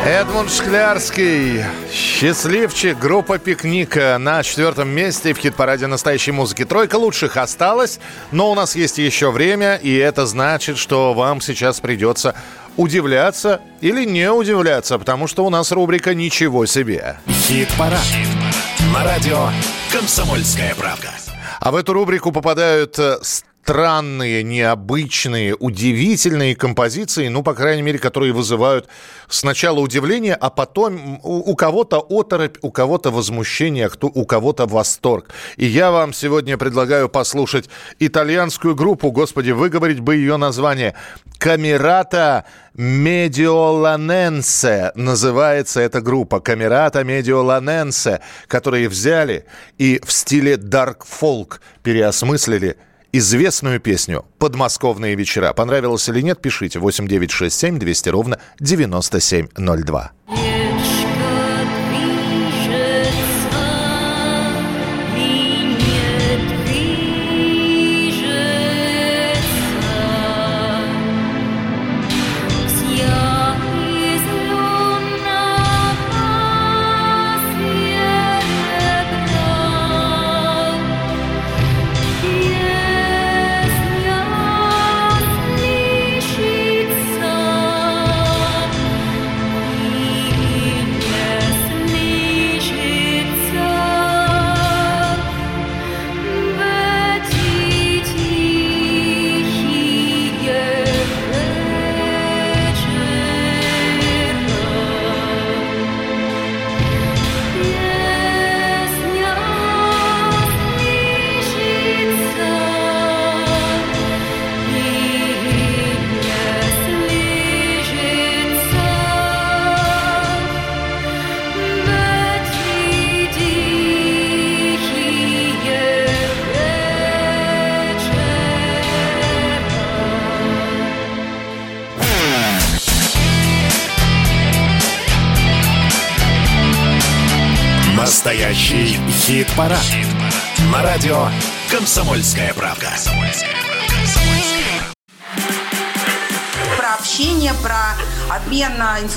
Эдмунд Шклярский, счастливчик, группа «Пикника» на четвертом месте в хит-параде настоящей музыки. Тройка лучших осталась, но у нас есть еще время, и это значит, что вам сейчас придется удивляться или не удивляться, потому что у нас рубрика «Ничего себе». Хит-парад. На радио «Комсомольская правда». А в эту рубрику попадают э, странные, необычные, удивительные композиции, ну, по крайней мере, которые вызывают сначала удивление, а потом у, у кого-то оторопь, у кого-то возмущение, кто, у кого-то восторг. И я вам сегодня предлагаю послушать итальянскую группу, господи, выговорить бы ее название, Камерата Медиоланенсе называется эта группа, Камерата Медиоланенсе, которые взяли и в стиле дарк фолк переосмыслили известную песню «Подмосковные вечера». Понравилось или нет, пишите 8967 200 ровно 9702.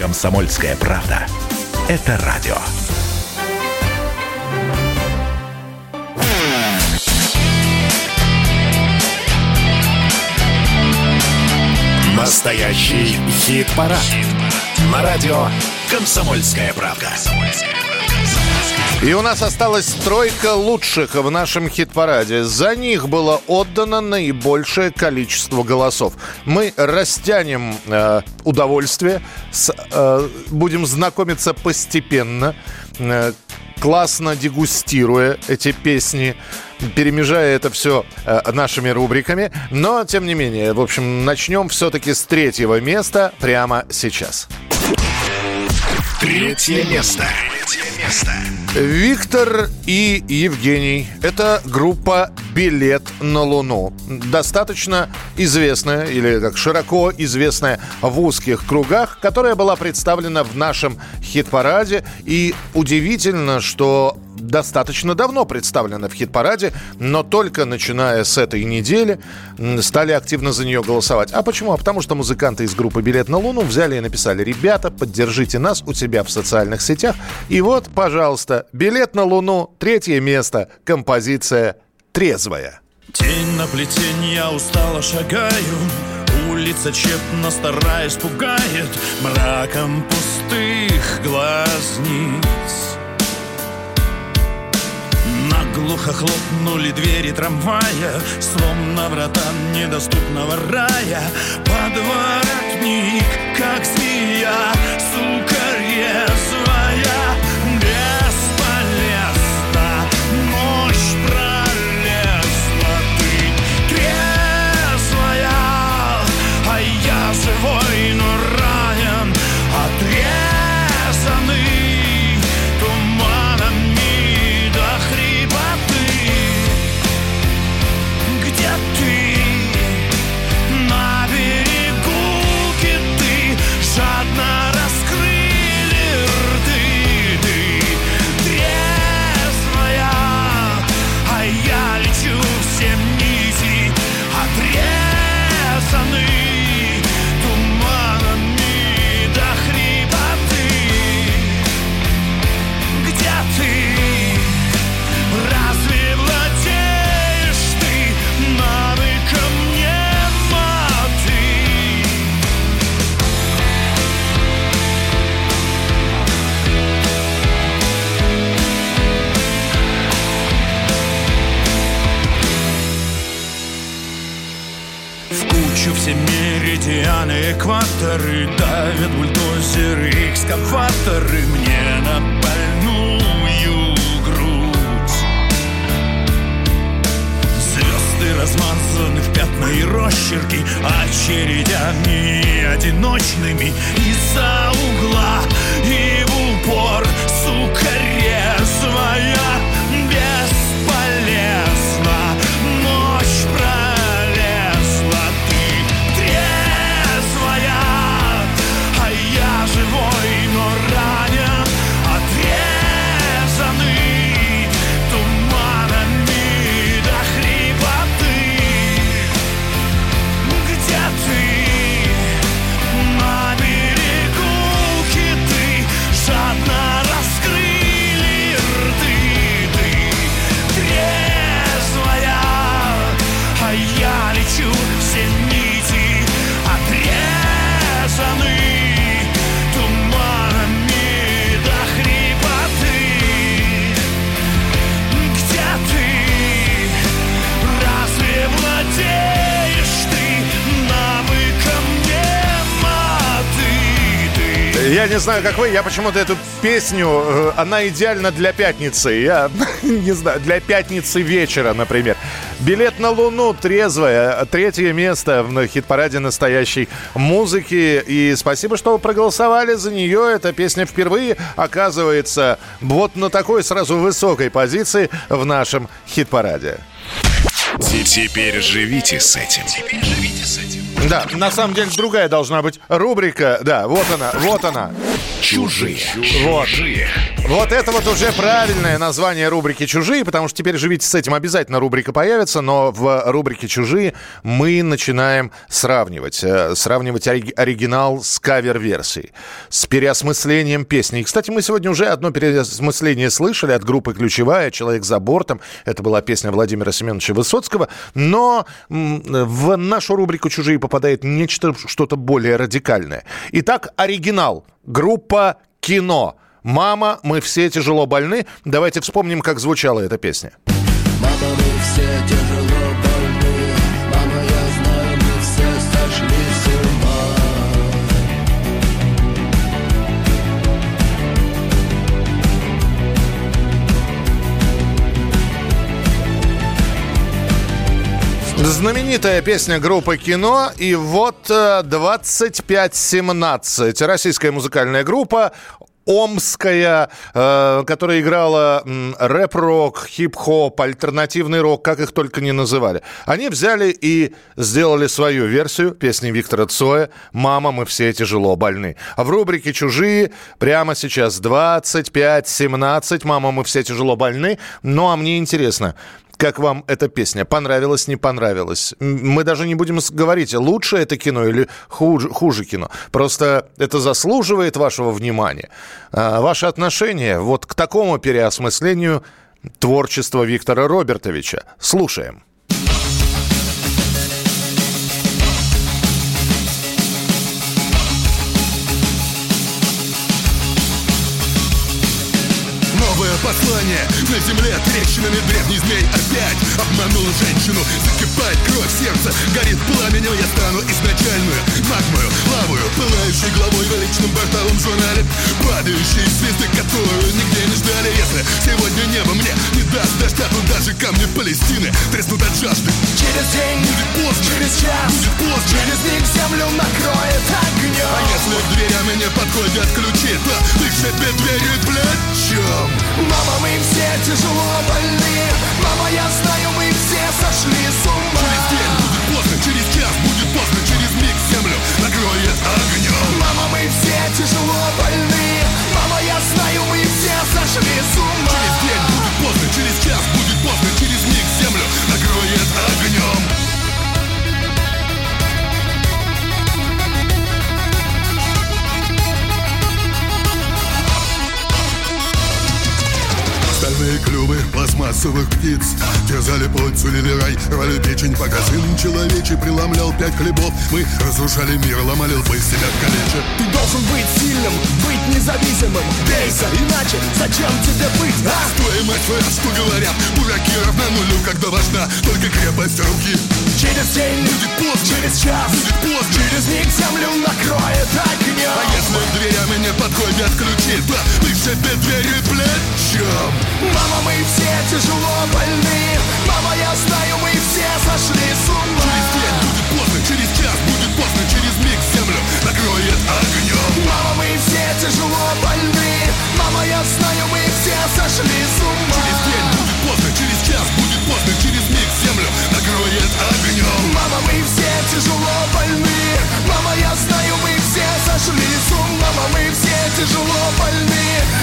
«Комсомольская правда». Это радио. Настоящий хит-парад. На радио «Комсомольская правда». И у нас осталась тройка лучших в нашем хит-параде. За них было отдано наибольшее количество голосов. Мы растянем э, удовольствие, с, э, будем знакомиться постепенно, э, классно дегустируя эти песни, перемежая это все э, нашими рубриками. Но, тем не менее, в общем, начнем все-таки с третьего места прямо сейчас. Третье место. Третье место. Виктор и Евгений. Это группа «Билет на Луну». Достаточно известная, или как широко известная в узких кругах, которая была представлена в нашем хит-параде. И удивительно, что достаточно давно представлена в хит-параде, но только начиная с этой недели стали активно за нее голосовать. А почему? А потому что музыканты из группы «Билет на Луну» взяли и написали «Ребята, поддержите нас у себя в социальных сетях». И вот, пожалуйста, «Билет на Луну», третье место, композиция «Трезвая». Тень на плетень, я устало шагаю Улица тщетно стараясь пугает Мраком пустых глазниц Наглухо хлопнули двери трамвая Словно врата недоступного рая. Подворотник, как змея Сука Ищу все меридианы, экваторы Давят бульдозеры, экскаваторы Мне на больную грудь. Звезды размазаны в пятна и росчерки Очередями одиночными Из-за угла и в упор Я не знаю, как вы, я почему-то эту песню, э, она идеальна для пятницы. Я не знаю, для пятницы вечера, например. Билет на Луну, трезвая, третье место в хит-параде настоящей музыки. И спасибо, что вы проголосовали за нее. Эта песня впервые оказывается вот на такой сразу высокой позиции в нашем хит-параде. Теперь живите с этим. Да, на самом деле другая должна быть рубрика. Да, вот она, вот она. Чужие. Вот. Вот это вот уже правильное название рубрики «Чужие», потому что теперь живите с этим. Обязательно рубрика появится, но в рубрике «Чужие» мы начинаем сравнивать. э, Сравнивать ори- оригинал с кавер-версией, с переосмыслением песни. И, кстати, мы сегодня уже одно переосмысление слышали от группы «Ключевая», «Человек за бортом». Это была песня Владимира Семеновича Высоцкого. Но в нашу рубрику «Чужие» попадает нечто, что-то более радикальное. Итак, оригинал. Группа «Кино». «Мама, мы все тяжело больны». Давайте вспомним, как звучала эта песня. Мама, мы все тяжело Знаменитая песня группы «Кино». И вот э, 2517. Российская музыкальная группа. Омская, э, которая играла рэп-рок, хип-хоп, альтернативный рок, как их только не называли. Они взяли и сделали свою версию песни Виктора Цоя «Мама, мы все тяжело больны». А в рубрике «Чужие» прямо сейчас 25-17. «Мама, мы все тяжело больны». Ну, а мне интересно, как вам эта песня? Понравилась, не понравилась? Мы даже не будем говорить, лучше это кино или хуже, хуже кино. Просто это заслуживает вашего внимания. А, ваше отношение вот к такому переосмыслению творчества Виктора Робертовича. Слушаем. Послание. На земле трещинами древний змей опять Обманул женщину, закипает кровь сердца Горит пламенем, я стану изначальную Магмою, лавою, пылающей главой в личном бортовом журнале. Падающие звезды, которую нигде не ждали. Если сегодня небо мне не даст дождя То даже камни Палестины треснут от жажды. Через день, Будет поздно, через час, будет поздно через миг землю накроет огнем А если к дверям не подходят ключи То ты себе дверью плечом Мама, мы все тяжело больны. Мама, я знаю, мы все сошли с ума. Через день будет поздно, через час будет поздно Через миг землю накроет огнем Мама, мы все тяжело больны. Мама, я знаю, мы все сошли с ума. Через день будет поздно, через час будет поздно Через миг землю накроет огнем Стальные клювы пластмассовых птиц. Терзали путь, сулили рай, рвали печень Пока сын человечий преломлял пять хлебов. Мы разрушали мир, ломали лбы, себя калеча Ты должен быть сильным, быть независимым. Бейся, иначе зачем тебе быть, а? Стой, мать твоя, что говорят? Дураки Киров на нулю, когда важна только крепость руки. Через день, будет поздно, через час, будет поздно через миг землю накроет огнем. А если дверями не подходят ключи, то пришибет двери плечом Мама, мы все тяжело больны. Мама, я знаю, мы все сошли с ума. Через день будет поздно, через час будет поздно Через миг землю накроет огнем Мама, мы все тяжело больны. Мама, я знаю, мы все сошли с ума. Через день будет поздно, через час будет поздно Через миг землю накроет огнем Мама, мы все тяжело больны Мама, я знаю, мы все сошли с ума Мама, мы все тяжело больны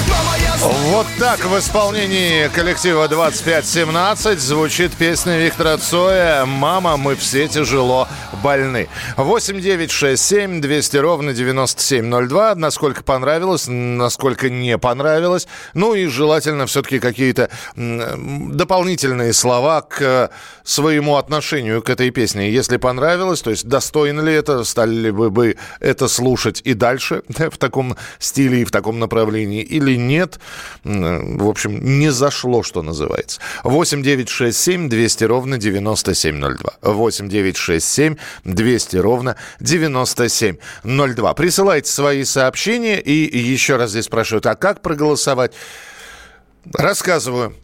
Мама, я знаю Вот так в исполнении коллектива 2517 звучит песня Виктора Цоя «Мама, мы все тяжело больны». 8967 200 ровно 9702. Насколько понравилось, насколько не понравилось. Ну и желательно все-таки какие-то дополнительные слова к своему отношению к этой песне. Если понравилось, то есть достойно ли это, стали ли вы бы это слушать и дальше в таком стиле и в таком направлении или нет. В общем, не зашло, что называется. 8 9 6 7 200 ровно 9702. 8 9 6 7 200 ровно 9702. Присылайте свои сообщения и еще раз здесь спрашивают, а как проголосовать? Рассказываю.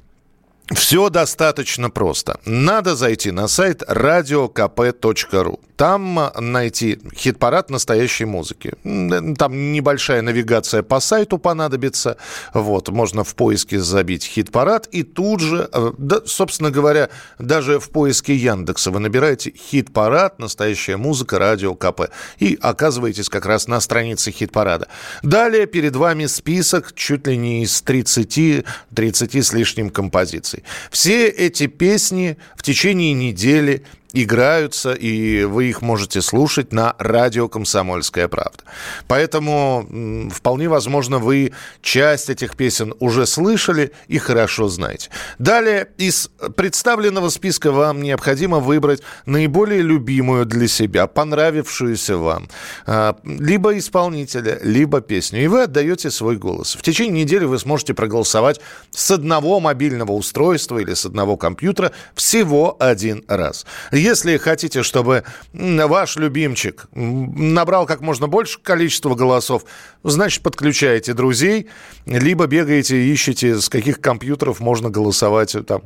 Все достаточно просто. Надо зайти на сайт radiokp.ru. Там найти хит-парад настоящей музыки. М, Там небольшая навигация по сайту понадобится. Вот, можно в поиске забить хит-парад и тут же, э, да, собственно говоря, даже в поиске Яндекса вы набираете хит-парад настоящая музыка радио КП и оказываетесь как раз на странице хит-парада. Далее перед вами список чуть ли не из 30, 30 с лишним композиций. Все эти песни в течение недели играются, и вы их можете слушать на радио «Комсомольская правда». Поэтому вполне возможно, вы часть этих песен уже слышали и хорошо знаете. Далее из представленного списка вам необходимо выбрать наиболее любимую для себя, понравившуюся вам, а, либо исполнителя, либо песню. И вы отдаете свой голос. В течение недели вы сможете проголосовать с одного мобильного устройства или с одного компьютера всего один раз. Если хотите, чтобы ваш любимчик набрал как можно больше количества голосов, значит, подключаете друзей, либо бегаете ищете, с каких компьютеров можно голосовать. Там,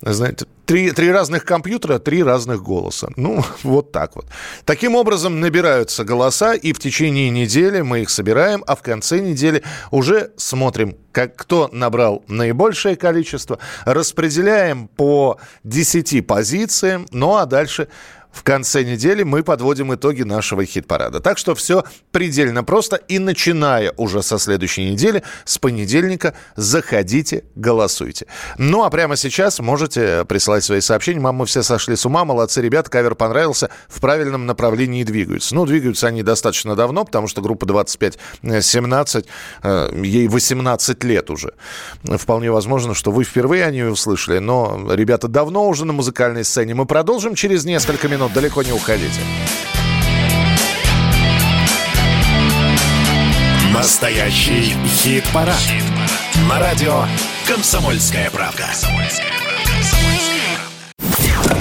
знаете, три, три разных компьютера, три разных голоса. Ну, вот так вот. Таким образом набираются голоса, и в течение недели мы их собираем, а в конце недели уже смотрим, как, кто набрал наибольшее количество, распределяем по 10 позициям, ну а дальше в конце недели мы подводим итоги нашего хит-парада. Так что все предельно просто. И начиная уже со следующей недели, с понедельника, заходите, голосуйте. Ну а прямо сейчас можете присылать свои сообщения. Мам, мы все сошли с ума, молодцы ребята, кавер понравился, в правильном направлении двигаются. Ну, двигаются они достаточно давно, потому что группа 25-17, э, ей 18 лет уже. Вполне возможно, что вы впервые о ней услышали, но ребята давно уже на музыкальной сцене. Мы продолжим через несколько минут, далеко не уходите. Настоящий хит-парад. На радио «Комсомольская правда».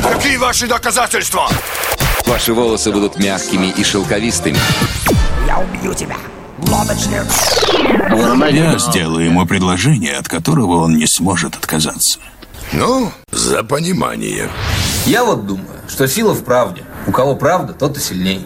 Какие ваши доказательства? Ваши волосы будут мягкими и шелковистыми. Я убью тебя, лодочник Я сделаю ему предложение, от которого он не сможет отказаться. Ну, за понимание Я вот думаю, что сила в правде. У кого правда, тот и сильней.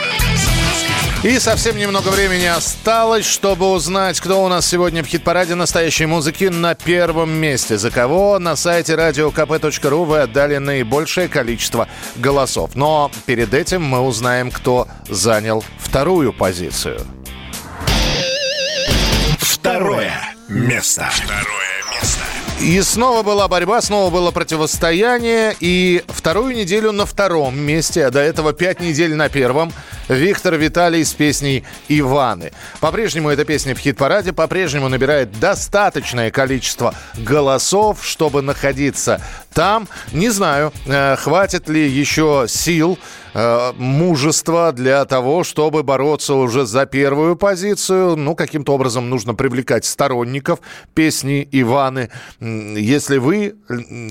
И совсем немного времени осталось, чтобы узнать, кто у нас сегодня в хит-параде настоящей музыки на первом месте. За кого на сайте radiokp.ru вы отдали наибольшее количество голосов. Но перед этим мы узнаем, кто занял вторую позицию. Второе место. Второе. И снова была борьба, снова было противостояние. И вторую неделю на втором месте, а до этого пять недель на первом, Виктор Виталий с песней «Иваны». По-прежнему эта песня в хит-параде, по-прежнему набирает достаточное количество голосов, чтобы находиться там. Не знаю, э, хватит ли еще сил э, мужества для того, чтобы бороться уже за первую позицию. Ну, каким-то образом нужно привлекать сторонников песни Иваны. Если вы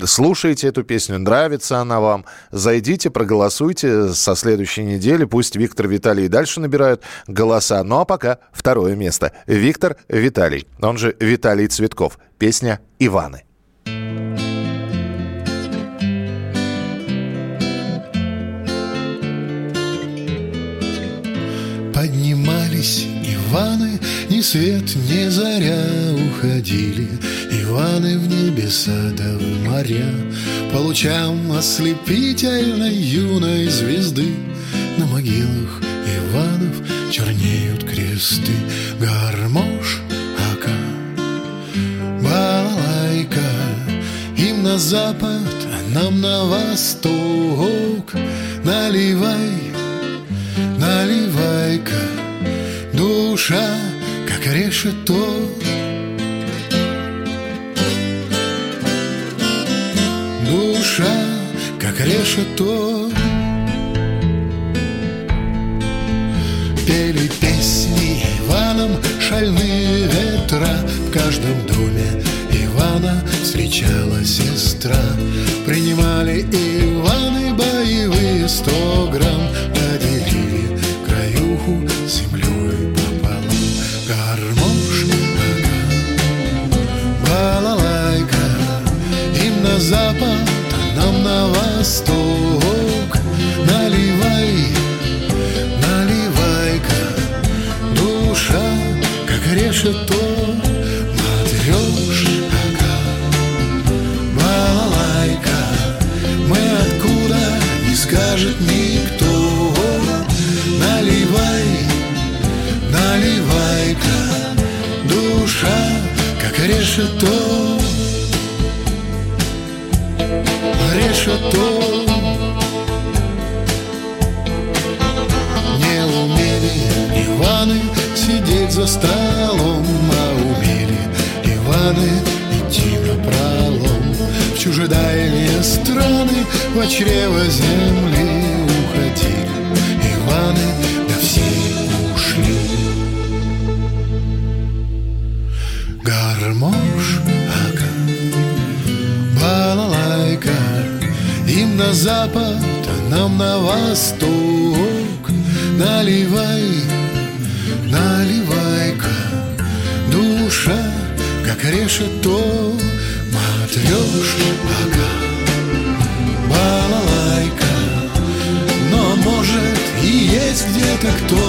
слушаете эту песню, нравится она вам, зайдите, проголосуйте со следующей недели. Пусть Виктор Виталий дальше набирают голоса. Ну, а пока второе место. Виктор Виталий, он же Виталий Цветков. Песня «Иваны». Поднимались Иваны, ни свет, ни заря уходили. Иваны в небеса да в моря По лучам ослепительной юной звезды. На могилах Иванов чернеют кресты Гармош, ака, балалайка Им на запад, а нам на восток. Наливай, наливай-ка Душа, как решето. Душа, как решето. Пели песни Иваном шальные ветра В каждом доме Ивана встречала сестра. Принимали Иваны В чужедальние страны В чрево земли уходили Иваны, да все ушли. Гармош, ага, балалайка Им на запад, а нам на восток. Наливай, наливай-ка Душа, как решето Матрешка, ага, балалайка. Но может и есть где-то кто?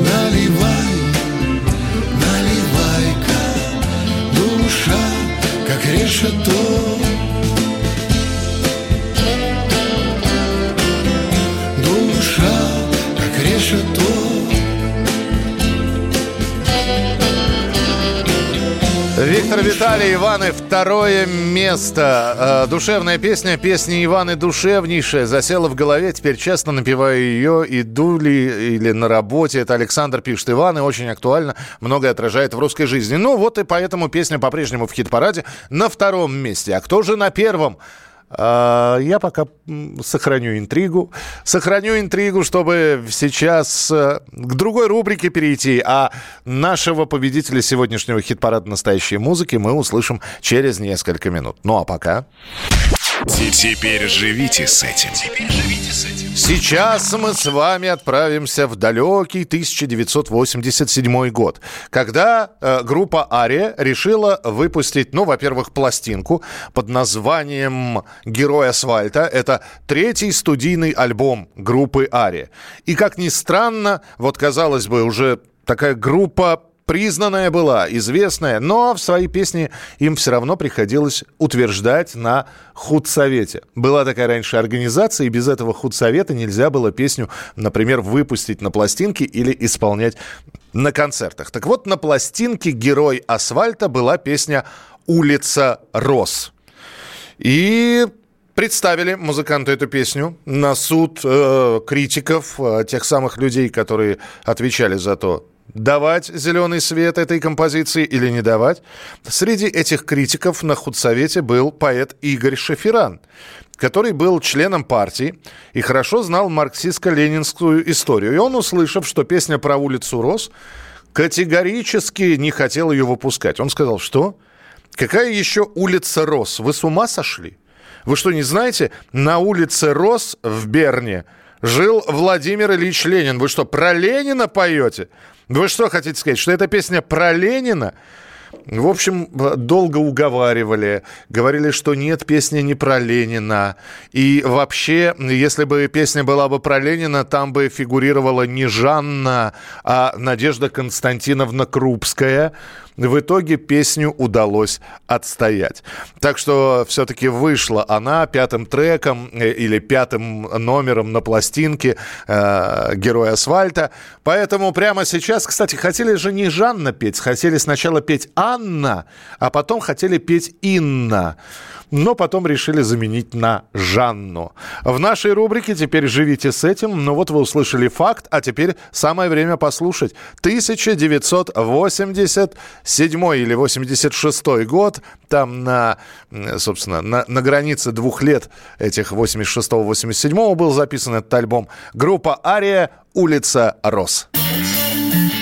Наливай, наливай-ка. Душа, как решето Виктор Виталий, Иваны, второе место. Э, Душевная песня, песня Иваны душевнейшая, засела в голове, теперь часто напеваю ее, иду ли или на работе. Это Александр пишет, Иваны, очень актуально, многое отражает в русской жизни. Ну вот и поэтому песня по-прежнему в хит-параде на втором месте. А кто же на первом? А, Я пока сохраню интригу. Сохраню интригу, чтобы сейчас э, к другой рубрике перейти. А нашего победителя сегодняшнего хит-парада настоящей музыки мы услышим через несколько минут. Ну а пока... Теперь живите с этим. Сейчас мы с вами отправимся в далекий 1987 год, когда э, группа Ария решила выпустить, ну, во-первых, пластинку под названием «Герой асфальта». Это третий студийный альбом группы Ария. И, как ни странно, вот, казалось бы, уже такая группа признанная была, известная, но в своей песне им все равно приходилось утверждать на худсовете. Была такая раньше организация, и без этого худсовета нельзя было песню, например, выпустить на пластинке или исполнять на концертах. Так вот, на пластинке «Герой асфальта» была песня «Улица Рос». И Представили музыканты эту песню на суд э, критиков, э, тех самых людей, которые отвечали за то, давать зеленый свет этой композиции или не давать. Среди этих критиков на худсовете был поэт Игорь Шаферан, который был членом партии и хорошо знал марксистско-ленинскую историю. И он, услышав, что песня про улицу Рос, категорически не хотел ее выпускать. Он сказал, что? Какая еще улица Рос? Вы с ума сошли? Вы что, не знаете, на улице Рос в Берне жил Владимир Ильич Ленин. Вы что, про Ленина поете? Вы что хотите сказать, что эта песня про Ленина? В общем, долго уговаривали, говорили, что нет, песня не про Ленина. И вообще, если бы песня была бы про Ленина, там бы фигурировала не Жанна, а Надежда Константиновна Крупская в итоге песню удалось отстоять. Так что все-таки вышла она пятым треком э, или пятым номером на пластинке э, «Герой асфальта». Поэтому прямо сейчас, кстати, хотели же не Жанна петь, хотели сначала петь Анна, а потом хотели петь Инна но потом решили заменить на Жанну. В нашей рубрике «Теперь живите с этим». Ну вот вы услышали факт, а теперь самое время послушать. 1987 или 86 год, там на, собственно, на, на границе двух лет этих 86-87 был записан этот альбом. Группа «Ария. Улица Рос». Группа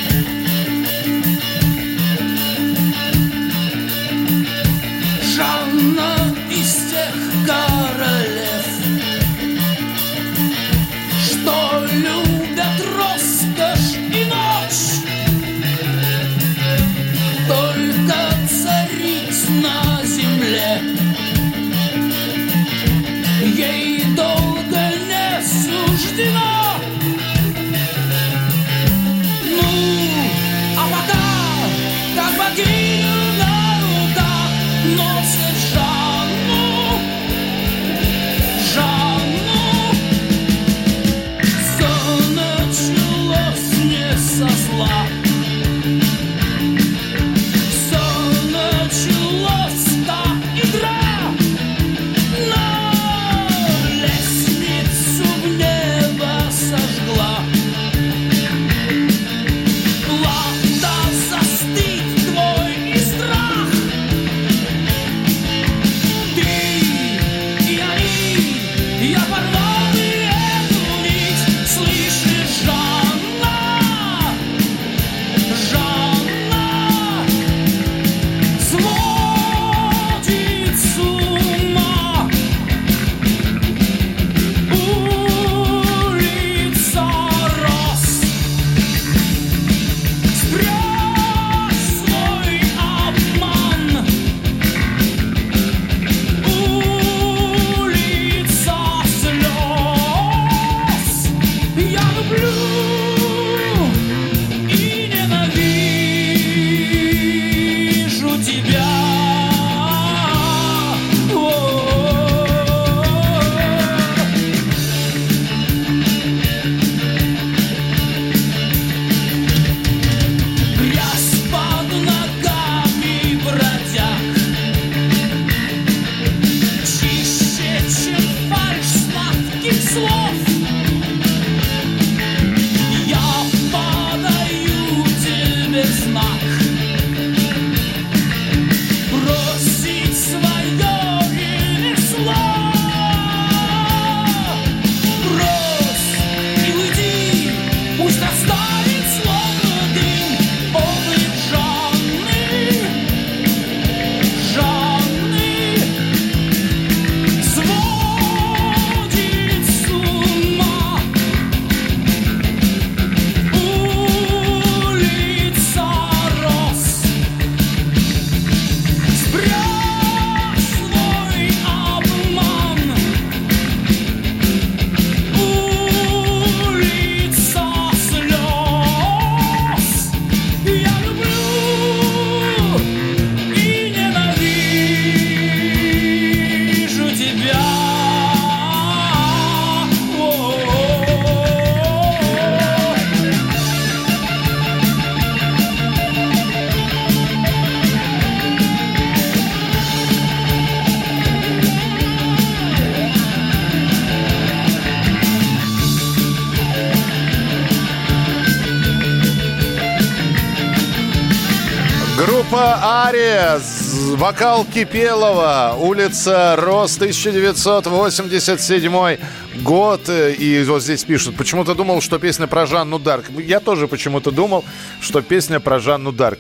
вокал Кипелова, улица Рос, 1987 год. И вот здесь пишут, почему-то думал, что песня про Жанну Дарк. Я тоже почему-то думал, что песня про Жанну Дарк.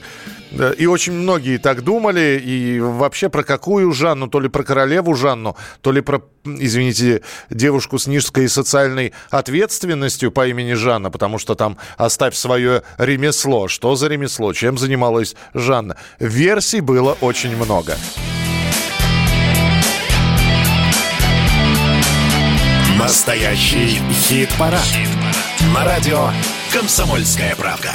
И очень многие так думали, и вообще про какую Жанну, то ли про королеву Жанну, то ли про, извините, девушку с низкой социальной ответственностью по имени Жанна, потому что там «Оставь свое ремесло». Что за ремесло? Чем занималась Жанна? Версий было очень много. Настоящий хит-парад. На радио «Комсомольская правда».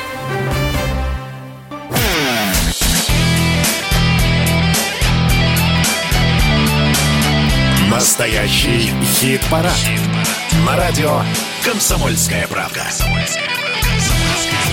Настоящий хит-парад. На радио «Комсомольская правда».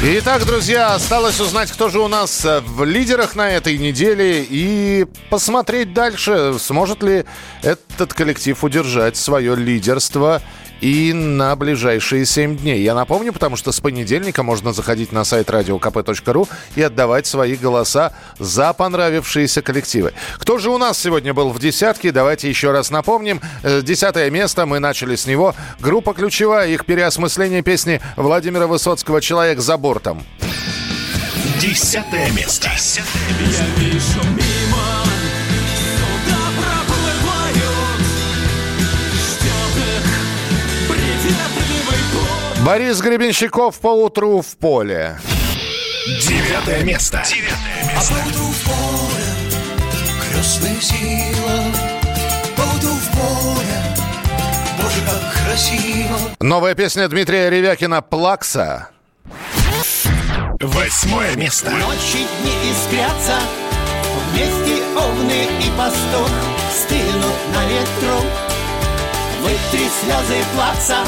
Итак, друзья, осталось узнать, кто же у нас в лидерах на этой неделе и посмотреть дальше, сможет ли этот коллектив удержать свое лидерство и на ближайшие 7 дней. Я напомню, потому что с понедельника можно заходить на сайт radiokp.ru и отдавать свои голоса за понравившиеся коллективы. Кто же у нас сегодня был в десятке? Давайте еще раз напомним. Э, Десятое место, мы начали с него. Группа «Ключевая», их переосмысление песни Владимира Высоцкого «Человек за бортом». Десятое место. Я вижу Борис Гребенщиков поутру в поле. Девятое место. А поутру в поле крестная сила, поутру в поле, Боже, как красиво. Новая песня Дмитрия Ревякина «Плакса». Восьмое место. Ночи дни искрятся, вместе овны и пастух стынут на ветру. Вытри слезы плакса,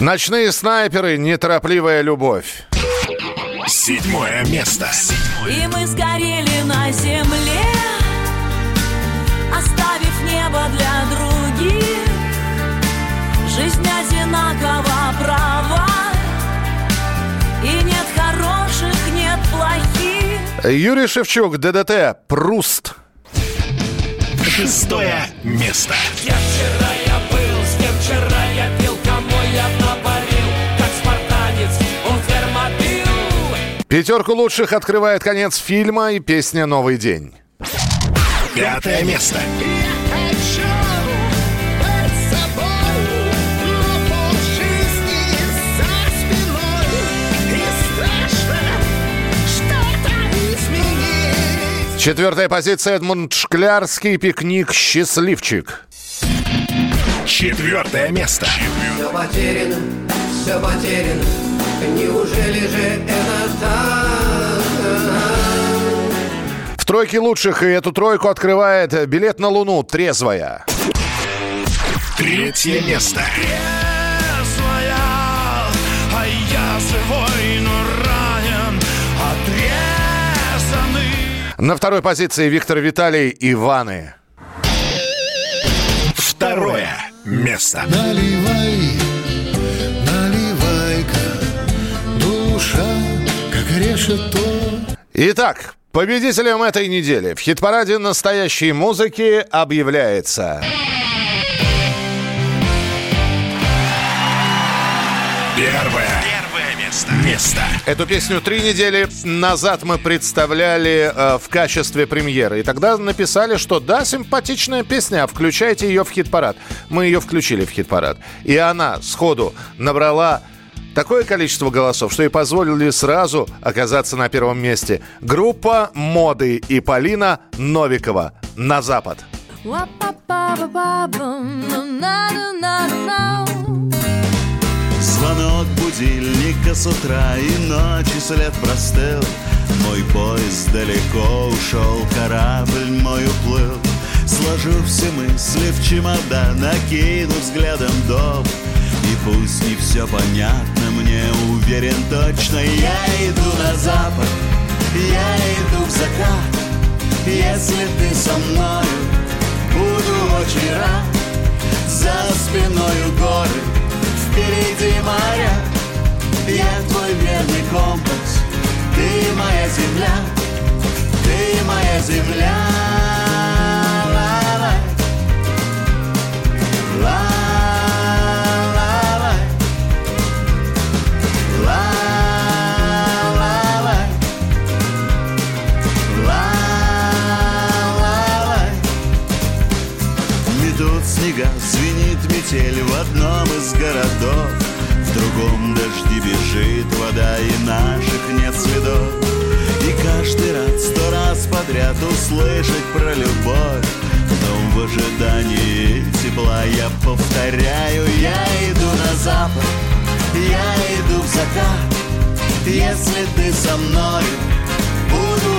Ночные снайперы, неторопливая любовь. Седьмое место. И мы сгорели на земле, оставив небо для других. Жизнь одинакова права, и нет хороших, нет плохих. Юрий Шевчук, ДДТ, Пруст. Шестое место. Я вчера я был, с кем вчера Пятерку лучших открывает конец фильма и песня «Новый день». Пятое место. Хочу быть собой, но полжизни за спиной. И страшно что-то изменить. Четвертая позиция Эдмунд Шклярский, пикник «Счастливчик». Четвертое место. Все потеряно, все потеряно. Неужели же это так? В тройке лучших и эту тройку открывает билет на Луну «Трезвая». Третье место. Трезвая, а я живой, но ранен, отрезанный. На второй позиции Виктор Виталий «Иваны». Второе место. Наливай, решето. Итак, победителем этой недели в хит-параде настоящей музыки объявляется... Первое. Первое место. Место. Эту песню три недели назад мы представляли э, в качестве премьеры. И тогда написали, что да, симпатичная песня, а включайте ее в хит-парад. Мы ее включили в хит-парад. И она сходу набрала такое количество голосов, что и позволили сразу оказаться на первом месте. Группа «Моды» и Полина Новикова «На запад». Звонок будильника с утра и ночи след простыл Мой поезд далеко ушел, корабль мой уплыл Сложу все мысли в чемодан, накину взглядом дом И пусть не все понятно, мне уверен точно. Я иду на запад, я иду в закат. Если ты со мною, буду очень рад. За спиною горы, впереди моря. Я твой верный компас, ты моя земля Ты моя земля метель в одном из городов. В другом дожди бежит вода и наших нет следов. И каждый раз, сто раз подряд услышать про любовь. Но в ожидании тепла я повторяю. Я иду на запад, я иду в закат. Если ты со мною, буду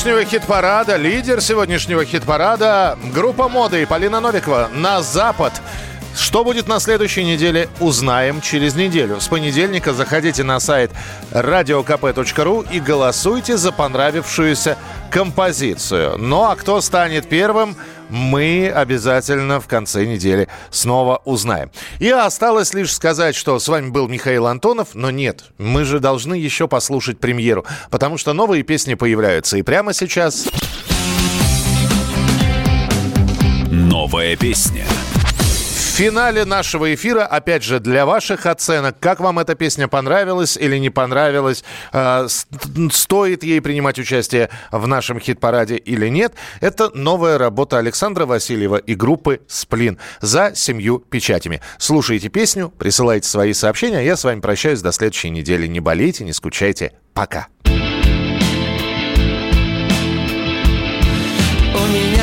сегодняшнего хит-парада, лидер сегодняшнего хит-парада, группа моды Полина Новикова «На запад». Что будет на следующей неделе, узнаем через неделю. С понедельника заходите на сайт radiokp.ru и голосуйте за понравившуюся композицию. Ну а кто станет первым, мы обязательно в конце недели снова узнаем. И осталось лишь сказать, что с вами был Михаил Антонов, но нет, мы же должны еще послушать премьеру, потому что новые песни появляются. И прямо сейчас... Новая песня. Финале нашего эфира, опять же, для ваших оценок, как вам эта песня понравилась или не понравилась, с- стоит ей принимать участие в нашем хит-параде или нет, это новая работа Александра Васильева и группы «Сплин» за семью печатями. Слушайте песню, присылайте свои сообщения, а я с вами прощаюсь до следующей недели. Не болейте, не скучайте. Пока. У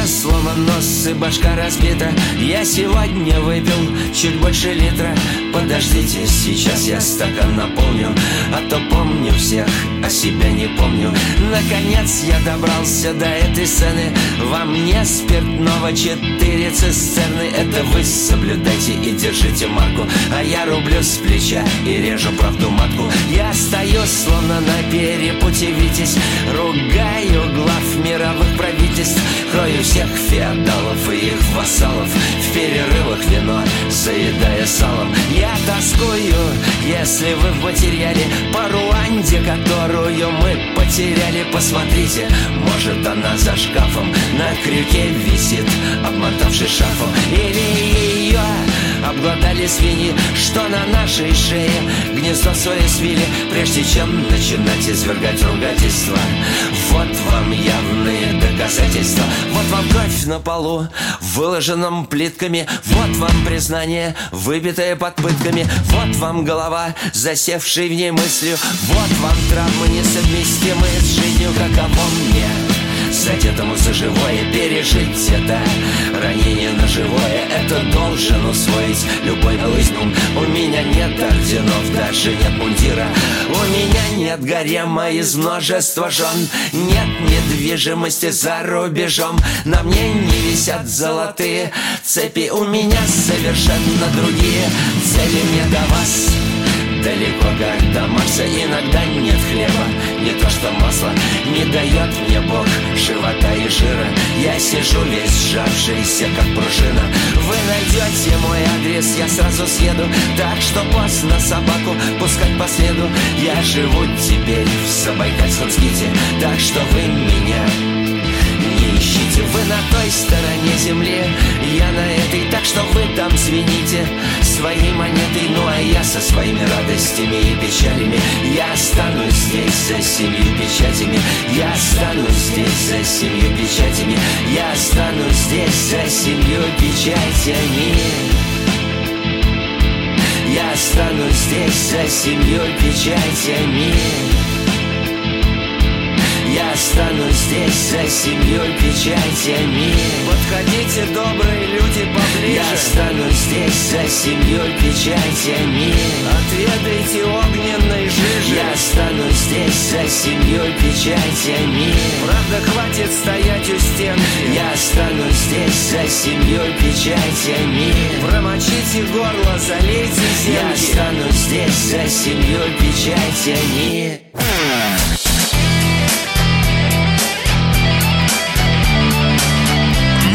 сломан нос и башка разбита. Я сегодня выпил чуть больше литра. Подождите, сейчас я стакан наполню А то помню всех, а себя не помню. Наконец я добрался до этой сцены. Во мне спиртного четыре цистерны Это вы соблюдайте и держите марку. А я рублю с плеча и режу правду матку. Я стою словно на перепуте Витязь. Ругаю глав мировых правительств. Крою всех феодалов и их вассалов. В перерывах вино, заедая салом. Я тоскую, если вы в материале. По Руанде, которую мы потеряли. Посмотрите, может она за шкафом На крюке висит, обмотавшись шарфом. Или ее обглодали свиньи Что на нашей шее? Гнездо свое свили Прежде чем начинать извергать ругательства Вот вам явные доказательства. Вот вам кровь на полу, выложенном плитками. Вот вам признание, выбитое под пытками. Вот вам голова, засевшей в ней мыслью. Вот вам травмы, несовместимые с жизнью Каково мне задетому за живое пережить это. Ранение на живое, это должен усвоить любой лызнун У меня нет орденов, даже нет мундира. У меня нет гарема из множества жен. Нет недвижимости за рубежом. На мне не висят золотые цепи. У меня совершенно другие цели. Мне до вас Далеко как до Марса иногда нет хлеба. Не то что масло не дает мне Бог живота и жира. Я сижу весь сжавшийся как пружина. Вы найдете мой адрес, я сразу съеду. Так что поздно собаку пускать по следу. Я живу теперь в Забайкальском ските. Так что вы меня Вы на той стороне земли, я на этой Так что вы там звените своей монетой. Ну а я со своими радостями и печалями. Я останусь здесь за семью печатями. Я останусь здесь за семью печатями. Я останусь здесь за семью печатями. Я останусь здесь за семью печатями останусь здесь за семьей печатями Подходите, добрые люди, поближе. Я останусь здесь за семьей печатями Отведайте огненной жижи. Я останусь здесь за семьей печатями Правда, хватит стоять у стенки. Я останусь здесь за семьей печатями Промочите горло, залейте зенки. Я останусь здесь за семьей печатями